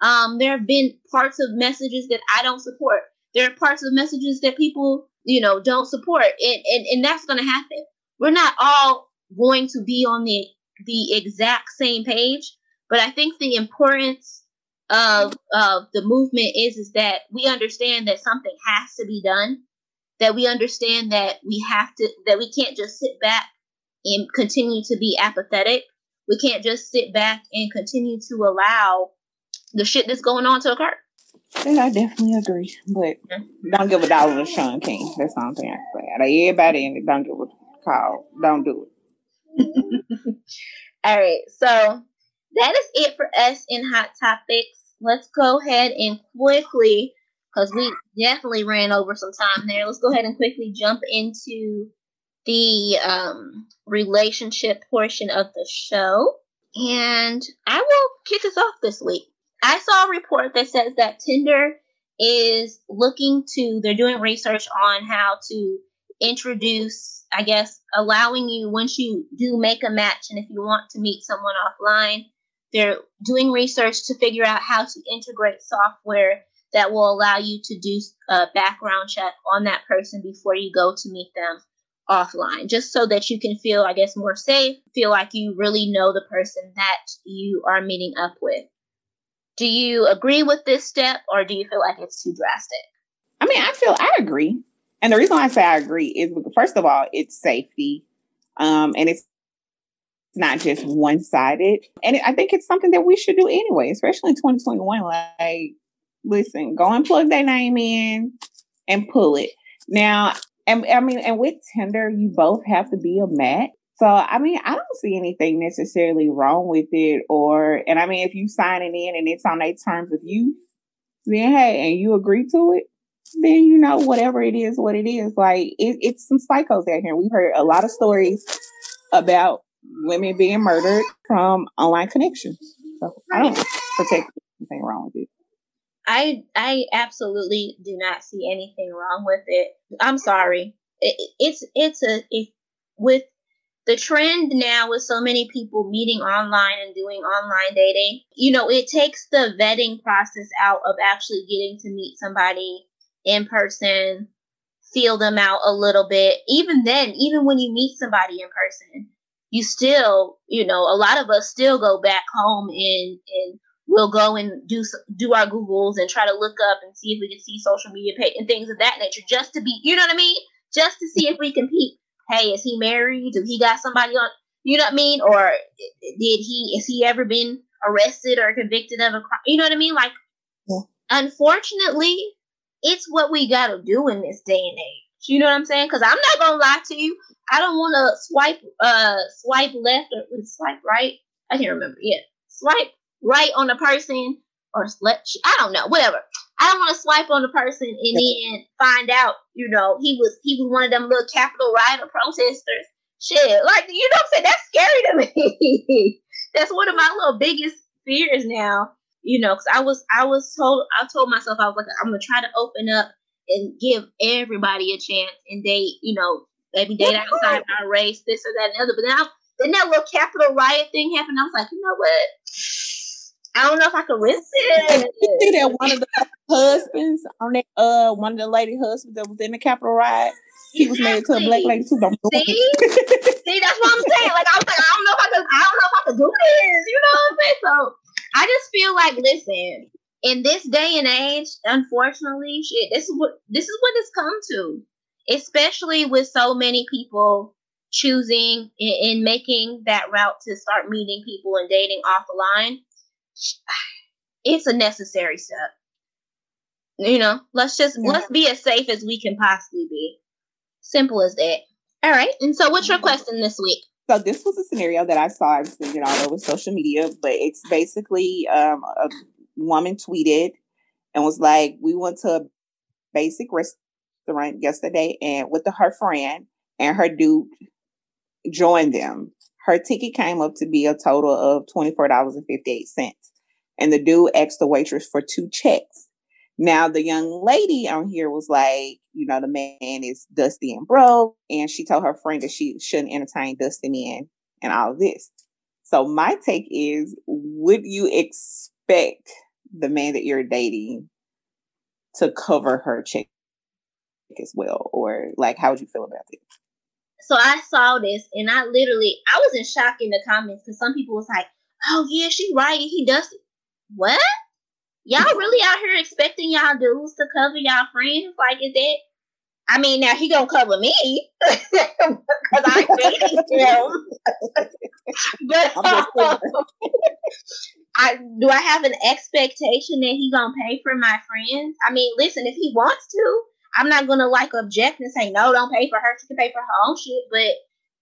Um, there have been parts of messages that I don't support. There are parts of messages that people, you know, don't support, and and, and that's going to happen. We're not all going to be on the the exact same page, but I think the importance of of the movement is is that we understand that something has to be done that we understand that we have to that we can't just sit back and continue to be apathetic. We can't just sit back and continue to allow the shit that's going on to occur. And I definitely agree, but don't give a dollar to Shaun King. That's the thing I can say. Out of everybody in it, don't give a call. Don't do it. All right, so that is it for us in hot topics. Let's go ahead and quickly because we definitely ran over some time there. Let's go ahead and quickly jump into the um, relationship portion of the show. And I will kick us off this week. I saw a report that says that Tinder is looking to, they're doing research on how to introduce, I guess, allowing you once you do make a match and if you want to meet someone offline, they're doing research to figure out how to integrate software that will allow you to do a background check on that person before you go to meet them offline, just so that you can feel, I guess, more safe, feel like you really know the person that you are meeting up with. Do you agree with this step or do you feel like it's too drastic? I mean, I feel I agree. And the reason why I say I agree is first of all, it's safety. Um, and it's not just one sided. And I think it's something that we should do anyway, especially in 2021. Like, listen, go and plug that name in and pull it. Now, and I mean, and with Tinder, you both have to be a match. So, I mean, I don't see anything necessarily wrong with it. Or, and I mean, if you sign it in and it's on their terms of you, then hey, and you agree to it, then you know whatever it is, what it is. Like it, it's some psychos out here. We've heard a lot of stories about women being murdered from online connections. So I don't protect anything wrong with it. I I absolutely do not see anything wrong with it. I'm sorry. It, it's it's a if, with the trend now with so many people meeting online and doing online dating. You know, it takes the vetting process out of actually getting to meet somebody in person, feel them out a little bit. Even then, even when you meet somebody in person, you still, you know, a lot of us still go back home and and we'll go and do do our googles and try to look up and see if we can see social media page and things of that nature just to be you know what i mean? Just to see if we can peep hey is he married? Do he got somebody on you know what i mean? Or did he has he ever been arrested or convicted of a crime? You know what i mean? Like yeah. unfortunately it's what we gotta do in this day and age. You know what i'm saying? Because i'm not gonna lie to you. I don't want to swipe uh swipe left or swipe right. I can't remember. Yeah. Swipe right on a person or let I don't know, whatever. I don't want to swipe on the person and then find out, you know, he was he was one of them little Capitol riot protesters. Shit, like you know, what I'm saying? That's scary to me. that's one of my little biggest fears now. You know, because I was I was told I told myself I was like I'm gonna try to open up and give everybody a chance and date, you know, maybe date outside my race, this or that and the other. But then, I, then that little Capitol riot thing happened. I was like, you know what? I don't know if I could risk it. You see that one of the husbands on that uh one of the lady husbands that was in the Capitol riot he was married to a black lady too. Don't see, see, that's what I'm saying. Like I was like, I don't know if I could, I don't know if I could do this. You know what I'm saying? So I just feel like, listen, in this day and age, unfortunately, shit, this is what this is what it's come to. Especially with so many people choosing and making that route to start meeting people and dating off the line. It's a necessary step. You know, let's just yeah. let's be as safe as we can possibly be. Simple as that. All right. And so, what's your question this week? So this was a scenario that I saw. I've seen it all over social media, but it's basically um, a woman tweeted and was like, "We went to a basic restaurant yesterday, and with the, her friend and her dude joined them. Her ticket came up to be a total of twenty four dollars and fifty eight cents, and the dude asked the waitress for two checks. Now the young lady on here was like, you know, the man is dusty and broke, and she told her friend that she shouldn't entertain dusty men and all of this. So my take is, would you expect the man that you're dating to cover her check as well, or like, how would you feel about it? So I saw this, and I literally, I was in shock in the comments because some people was like, "Oh yeah, she right, he does." What? Y'all really out here expecting y'all dudes to cover y'all friends? Like, is that? I mean, now he gonna cover me because I'm dating him. but um, I do I have an expectation that he gonna pay for my friends? I mean, listen, if he wants to, I'm not gonna like object and say no, don't pay for her. She can pay for her own shit. But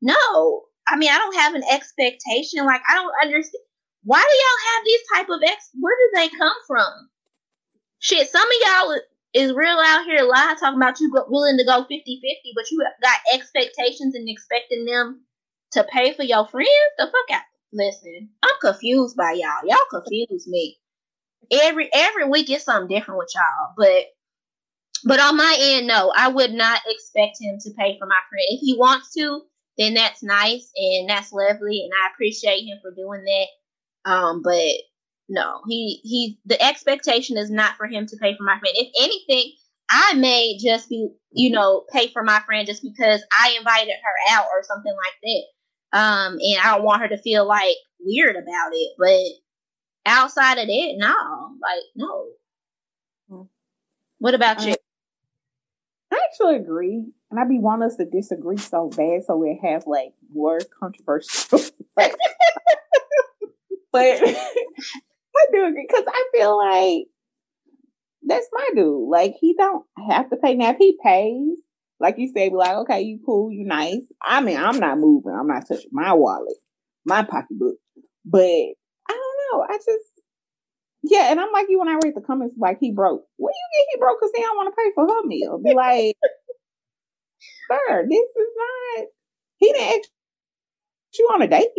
no, I mean, I don't have an expectation. Like, I don't understand. Why do y'all have these type of ex? Where do they come from? Shit, some of y'all is real out here lie talking about you willing to go 50-50, but you got expectations and expecting them to pay for your friends. The fuck out. Listen, I'm confused by y'all. Y'all confuse me. Every every week it's something different with y'all, but but on my end, no, I would not expect him to pay for my friend. If he wants to, then that's nice and that's lovely, and I appreciate him for doing that. Um, but no, he he the expectation is not for him to pay for my friend. If anything, I may just be, you know, pay for my friend just because I invited her out or something like that. Um, and I don't want her to feel like weird about it. But outside of that, no, like no. Hmm. What about you? I actually agree, and I'd be wanting us to disagree so bad, so we have like more controversial. but I do agree because I feel like that's my dude. Like he don't have to pay. Now if he pays, like you say, be like, okay, you cool, you nice. I mean, I'm not moving. I'm not touching my wallet, my pocketbook. But I don't know. I just yeah, and I'm like you when I read the comments, like he broke. What do you get he broke because he don't want to pay for her meal. Be like, sir, this is not. He didn't ask you on a date.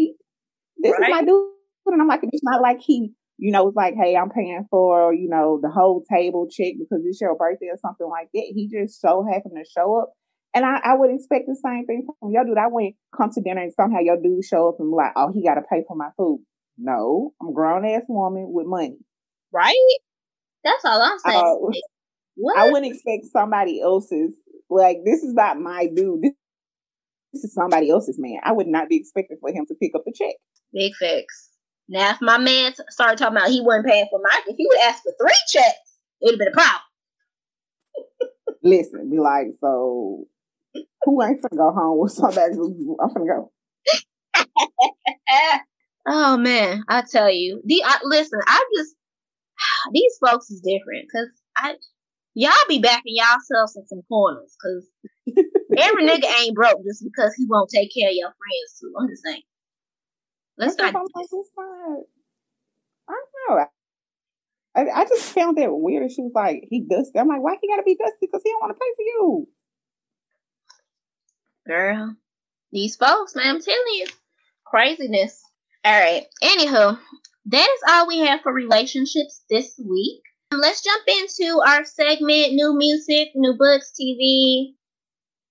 This right. is my dude and I'm like, it's not like he, you know, was like, hey, I'm paying for, you know, the whole table check because it's your birthday or something like that. He just so happened to show up. And I, I would expect the same thing from your dude. I wouldn't come to dinner and somehow your dude show up and be like, oh, he got to pay for my food. No, I'm a grown ass woman with money. Right? That's all I'm saying. Uh, what? I wouldn't expect somebody else's, like, this is not my dude. This, this is somebody else's man. I would not be expecting for him to pick up the check. Big fix. Now, if my man started talking about he wasn't paying for my, if he would ask for three checks, it would have been a problem. Listen, be like, so who ain't finna go home with somebody? I'm finna go. oh man, I tell you, the I, listen, I just these folks is different because I y'all be backing yourselves in some corners because every nigga ain't broke just because he won't take care of your friends too. I'm just saying. Let's not. I'm like, it's not. I don't know. I, I just found that weird. She was like, he dusty. I'm like, why he gotta be dusty? Because he don't want to pay for you. Girl, these folks, man, I'm telling you, craziness. All right. Anywho, that is all we have for relationships this week. Let's jump into our segment: new music, new books, TV,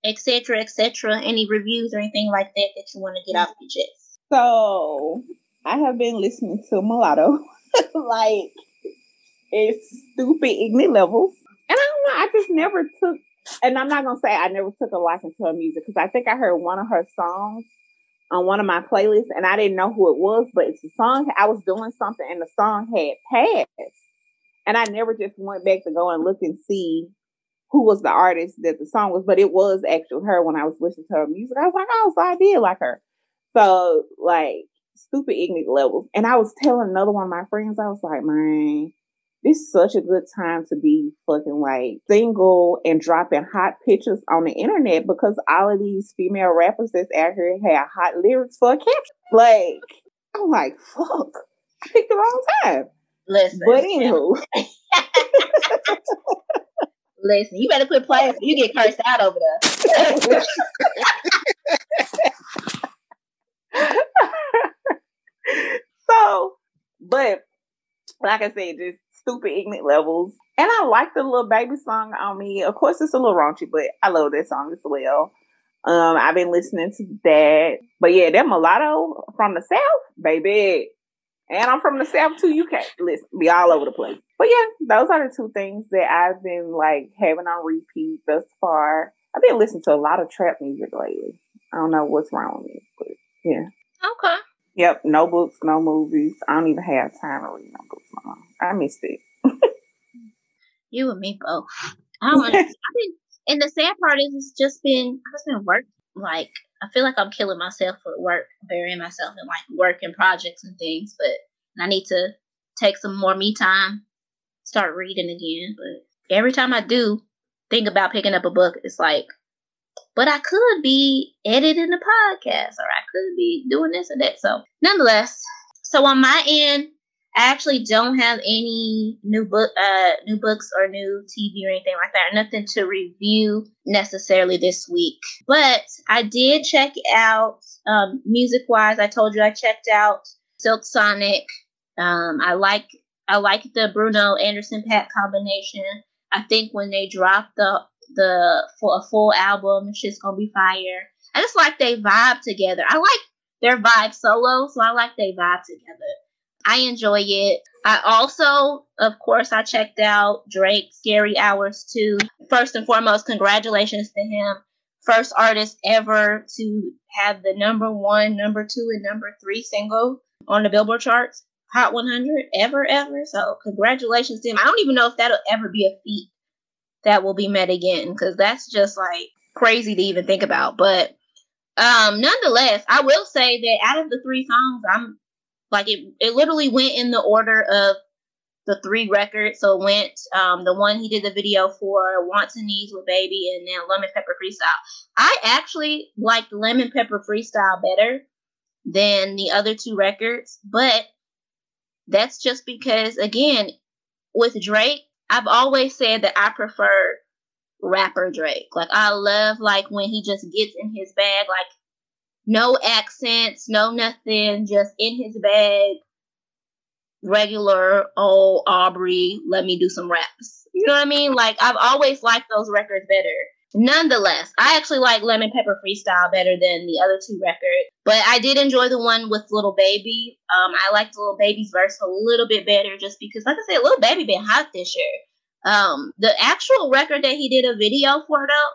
etc., etc. Any reviews or anything like that that you want to get off your chest? So I have been listening to Mulatto like it's stupid ignorant levels. And I don't know, I just never took and I'm not gonna say I never took a liking to her music because I think I heard one of her songs on one of my playlists and I didn't know who it was, but it's a song I was doing something and the song had passed. And I never just went back to go and look and see who was the artist that the song was, but it was actually her when I was listening to her music. I was like, oh, so I did like her. So like stupid ignorant levels. And I was telling another one of my friends, I was like, man, this is such a good time to be fucking like single and dropping hot pictures on the internet because all of these female rappers that's out here have hot lyrics for a caption. Like, I'm like, fuck, I picked the wrong time. Listen. But anywho. Listen, you better quit playing you get cursed out over there. so, but like I said, just stupid ignorant levels. And I like the Lil Baby song on me. Of course, it's a little raunchy, but I love that song as well. Um, I've been listening to that. But yeah, that mulatto from the South, baby. And I'm from the South too. You can't listen, be all over the place. But yeah, those are the two things that I've been like having on repeat thus far. I've been listening to a lot of trap music lately. I don't know what's wrong with me, yeah. Okay. Yep, no books, no movies. I don't even have time to read no books. My mom. I missed it. you and me both. I don't. I've been, and the sad part is, it's just been. I've been work. Like I feel like I'm killing myself with work, burying myself in like work and projects and things. But I need to take some more me time, start reading again. But every time I do think about picking up a book, it's like but I could be editing a podcast or I could be doing this or that. So, nonetheless, so on my end, I actually don't have any new book, uh, new books or new TV or anything like that. Nothing to review necessarily this week. But I did check out, um, music wise. I told you I checked out Silk Sonic. Um, I like I like the Bruno Anderson .Paak combination. I think when they dropped the the for a full album. Shit's gonna be fire. I just like they vibe together. I like their vibe solo, so I like they vibe together. I enjoy it. I also, of course, I checked out Drake Scary Hours too. First and foremost, congratulations to him. First artist ever to have the number one, number two, and number three single on the Billboard charts, Hot 100, ever, ever. So, congratulations to him. I don't even know if that'll ever be a feat that will be met again because that's just like crazy to even think about. But um, nonetheless, I will say that out of the three songs, I'm like it. It literally went in the order of the three records. So it went um, the one he did the video for, Wants and Needs with Baby, and then Lemon Pepper Freestyle. I actually liked Lemon Pepper Freestyle better than the other two records, but that's just because again with Drake I've always said that I prefer rapper Drake. Like I love like when he just gets in his bag, like no accents, no nothing, just in his bag. Regular old Aubrey, let me do some raps. You know what I mean? Like I've always liked those records better. Nonetheless, I actually like Lemon Pepper Freestyle better than the other two records, but I did enjoy the one with Lil Baby. Um, I liked Lil Baby's verse a little bit better just because, like I said, Little Baby been hot this year. Um, the actual record that he did a video for though,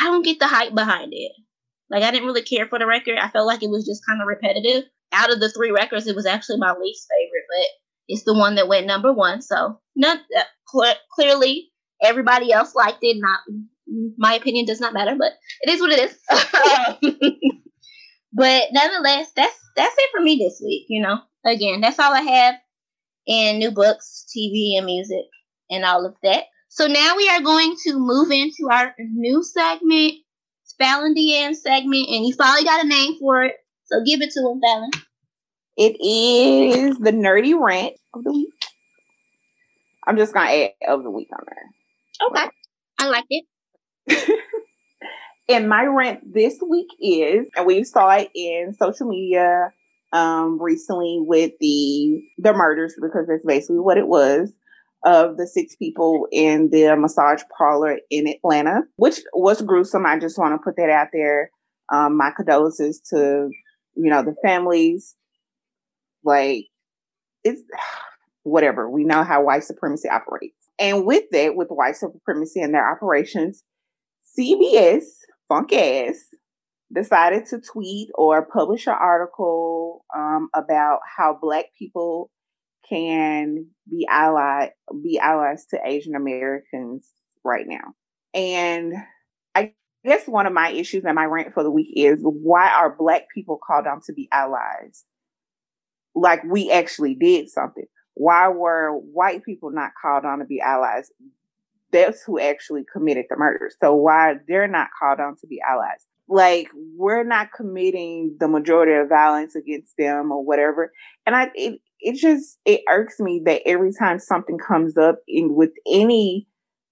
I don't get the hype behind it. Like I didn't really care for the record. I felt like it was just kind of repetitive. Out of the three records, it was actually my least favorite, but it's the one that went number one. So not uh, cl- clearly everybody else liked it. Not my opinion does not matter, but it is what it is. but nonetheless, that's that's it for me this week. You know, again, that's all I have in new books, TV, and music, and all of that. So now we are going to move into our new segment, Fallon Deanne segment, and you finally got a name for it. So give it to him, Fallon. It is the nerdy rant of the week. I'm just gonna add of the week on there. Okay, I like it. and my rant this week is, and we saw it in social media um, recently with the the murders because that's basically what it was of the six people in the massage parlor in Atlanta, which was gruesome. I just want to put that out there. Um, my condolences to you know the families. Like it's whatever. We know how white supremacy operates. And with that, with white supremacy and their operations, CBS, funk ass, decided to tweet or publish an article um, about how Black people can be ally be allies to Asian Americans right now. And I guess one of my issues and my rant for the week is why are Black people called on to be allies? Like we actually did something. Why were white people not called on to be allies? That's who actually committed the murder. So why they're not called on to be allies? like we're not committing the majority of violence against them or whatever and i it, it just it irks me that every time something comes up in with any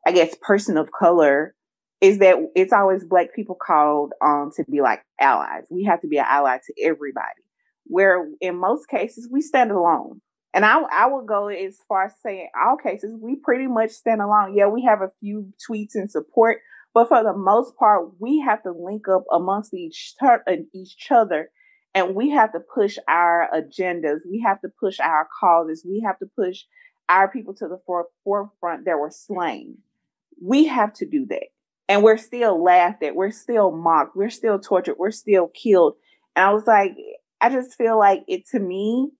i guess person of color is that it's always black people called on to be like allies we have to be an ally to everybody where in most cases we stand alone and I, I would go as far as saying all cases we pretty much stand alone yeah we have a few tweets in support but for the most part, we have to link up amongst each, ter- each other and we have to push our agendas. We have to push our causes. We have to push our people to the for- forefront that were slain. We have to do that. And we're still laughed at. We're still mocked. We're still tortured. We're still killed. And I was like, I just feel like it to me,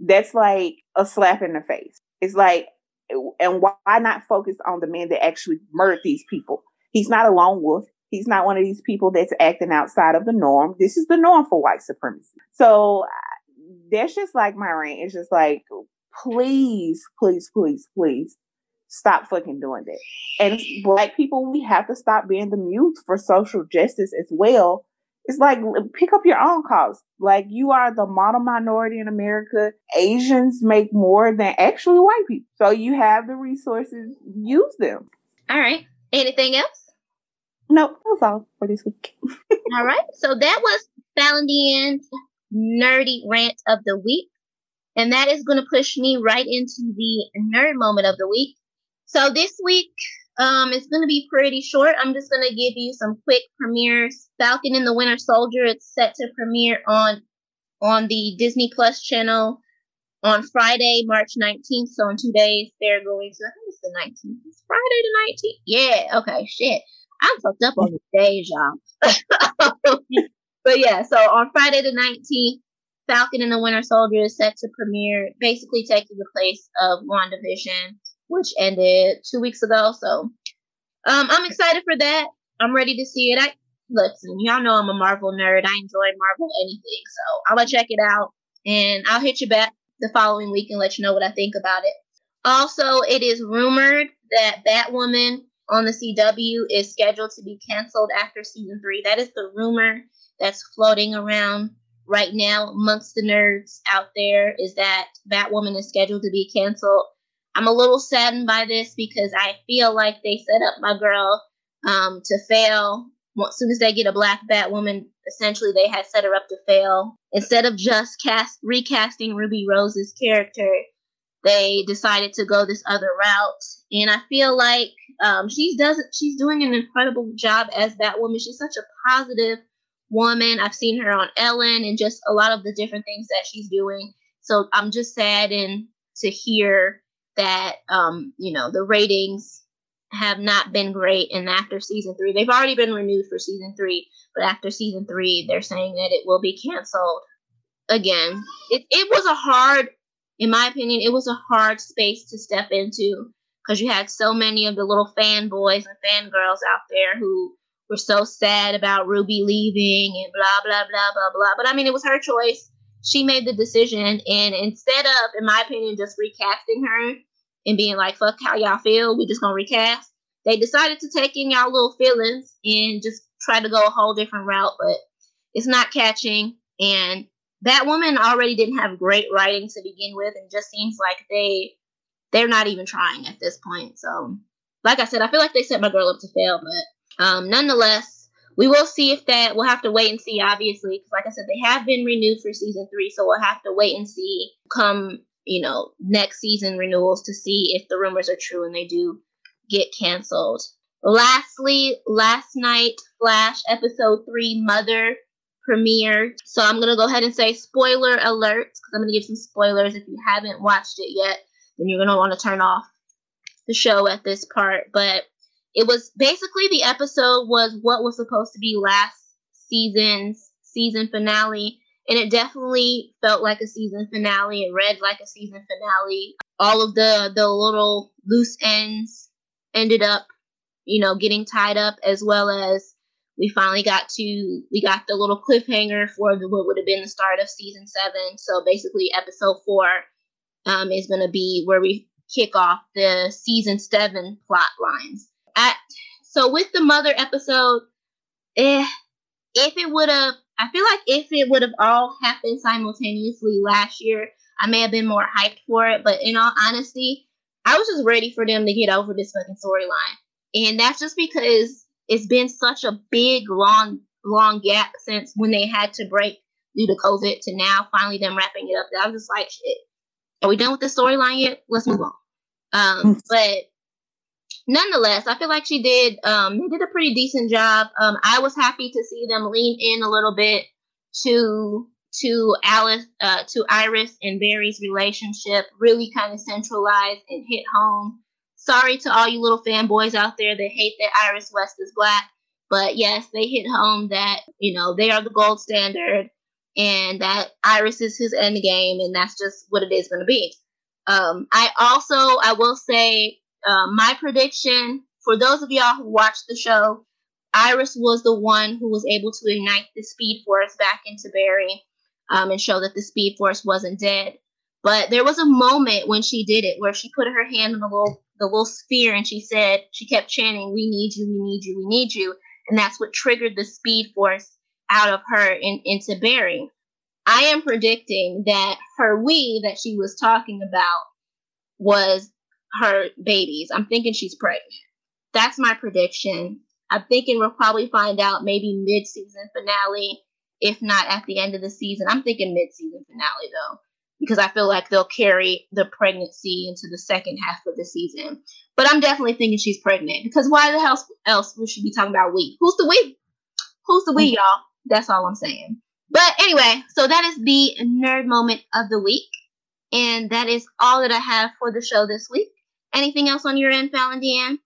that's like a slap in the face. It's like, and why not focus on the men that actually murdered these people? He's not a lone wolf. He's not one of these people that's acting outside of the norm. This is the norm for white supremacy. So that's just like my rant. It's just like, please, please, please, please stop fucking doing that. And black people, we have to stop being the mute for social justice as well. It's like pick up your own cause. Like you are the model minority in America. Asians make more than actually white people. So you have the resources, use them. All right. Anything else? Nope, that was all for this week. all right. So that was Valendine's nerdy rant of the week. And that is going to push me right into the nerd moment of the week. So this week, um, it's going to be pretty short. I'm just going to give you some quick premieres. Falcon and the Winter Soldier. It's set to premiere on on the Disney Plus channel on Friday, March 19th. So in two days, they're going to, I think it's the 19th. It's Friday the 19th. Yeah, okay, shit. I'm fucked up on the days, y'all. but yeah, so on Friday the 19th, Falcon and the Winter Soldier is set to premiere, basically taking the place of WandaVision, which ended two weeks ago. So um, I'm excited for that. I'm ready to see it. I listen, y'all know I'm a Marvel nerd. I enjoy Marvel anything, so I'm gonna check it out and I'll hit you back the following week and let you know what I think about it. Also, it is rumored that Batwoman on the CW is scheduled to be canceled after season three. That is the rumor that's floating around right now amongst the nerds out there is that Batwoman is scheduled to be canceled. I'm a little saddened by this because I feel like they set up my girl um, to fail. As soon as they get a black Batwoman, essentially they had set her up to fail. Instead of just cast recasting Ruby Rose's character, they decided to go this other route. And I feel like um, she's does she's doing an incredible job as Batwoman. She's such a positive woman. I've seen her on Ellen and just a lot of the different things that she's doing. So I'm just saddened to hear that um, you know the ratings have not been great. And after season three, they've already been renewed for season three, but after season three, they're saying that it will be canceled again. It it was a hard, in my opinion, it was a hard space to step into because you had so many of the little fanboys and fangirls out there who were so sad about Ruby leaving and blah blah blah blah blah. But I mean, it was her choice. She made the decision, and instead of, in my opinion, just recasting her and being like, "Fuck how y'all feel," we just gonna recast. They decided to take in y'all little feelings and just try to go a whole different route, but it's not catching. And that woman already didn't have great writing to begin with, and just seems like they they're not even trying at this point. So, like I said, I feel like they set my girl up to fail, but um, nonetheless, we will see if that. We'll have to wait and see, obviously, because like I said, they have been renewed for season three, so we'll have to wait and see come you know next season renewals to see if the rumors are true and they do get canceled. Lastly, last night, Flash episode three, Mother premiered. So I'm gonna go ahead and say spoiler alert because I'm gonna give some spoilers if you haven't watched it yet then you're going to want to turn off the show at this part. But it was basically the episode was what was supposed to be last season's season finale and it definitely felt like a season finale. It read like a season finale. All of the the little loose ends ended up you know getting tied up as well as we finally got to we got the little cliffhanger for the, what would have been the start of season seven. So basically episode four um, is going to be where we kick off the season seven plot lines. At so with the mother episode eh, if it would have i feel like if it would have all happened simultaneously last year i may have been more hyped for it but in all honesty i was just ready for them to get over this fucking storyline. And that's just because it's been such a big long long gap since when they had to break due to covid to now finally them wrapping it up. I was just like shit. Are we done with the storyline yet? Let's move on. Um but nonetheless, I feel like she did um they did a pretty decent job. Um I was happy to see them lean in a little bit to to Alice uh to Iris and Barry's relationship, really kind of centralized and hit home. Sorry to all you little fanboys out there that hate that Iris West is black, but yes, they hit home that, you know, they are the gold standard and that Iris is his end game and that's just what it is going to be. Um, I also, I will say, uh, my prediction for those of y'all who watched the show, Iris was the one who was able to ignite the Speed Force back into Barry um, and show that the Speed Force wasn't dead. But there was a moment when she did it where she put her hand on the little the little sphere and she said she kept chanting, "We need you, we need you, we need you," and that's what triggered the Speed Force out of her and into Barry. I am predicting that her we that she was talking about was her babies. I'm thinking she's pregnant. That's my prediction. I'm thinking we'll probably find out maybe mid season finale, if not at the end of the season. I'm thinking mid season finale though, because I feel like they'll carry the pregnancy into the second half of the season. But I'm definitely thinking she's pregnant because why the hell else we should be talking about we? Who's the we? Who's the we, y'all? That's all I'm saying. But anyway, so that is the nerd moment of the week. And that is all that I have for the show this week. Anything else on your end, Fallon Deanne?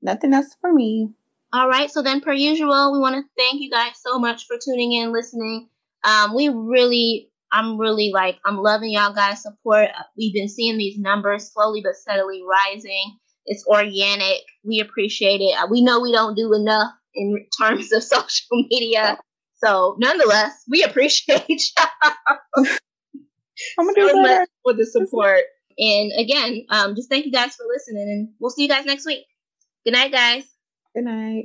Nothing else for me. All right. So then, per usual, we want to thank you guys so much for tuning in, listening. Um, we really, I'm really like, I'm loving y'all guys' support. We've been seeing these numbers slowly but steadily rising. It's organic. We appreciate it. We know we don't do enough in terms of social media. So, nonetheless, we appreciate y'all. I'm gonna do so much for the support. And again, um, just thank you guys for listening, and we'll see you guys next week. Good night, guys. Good night.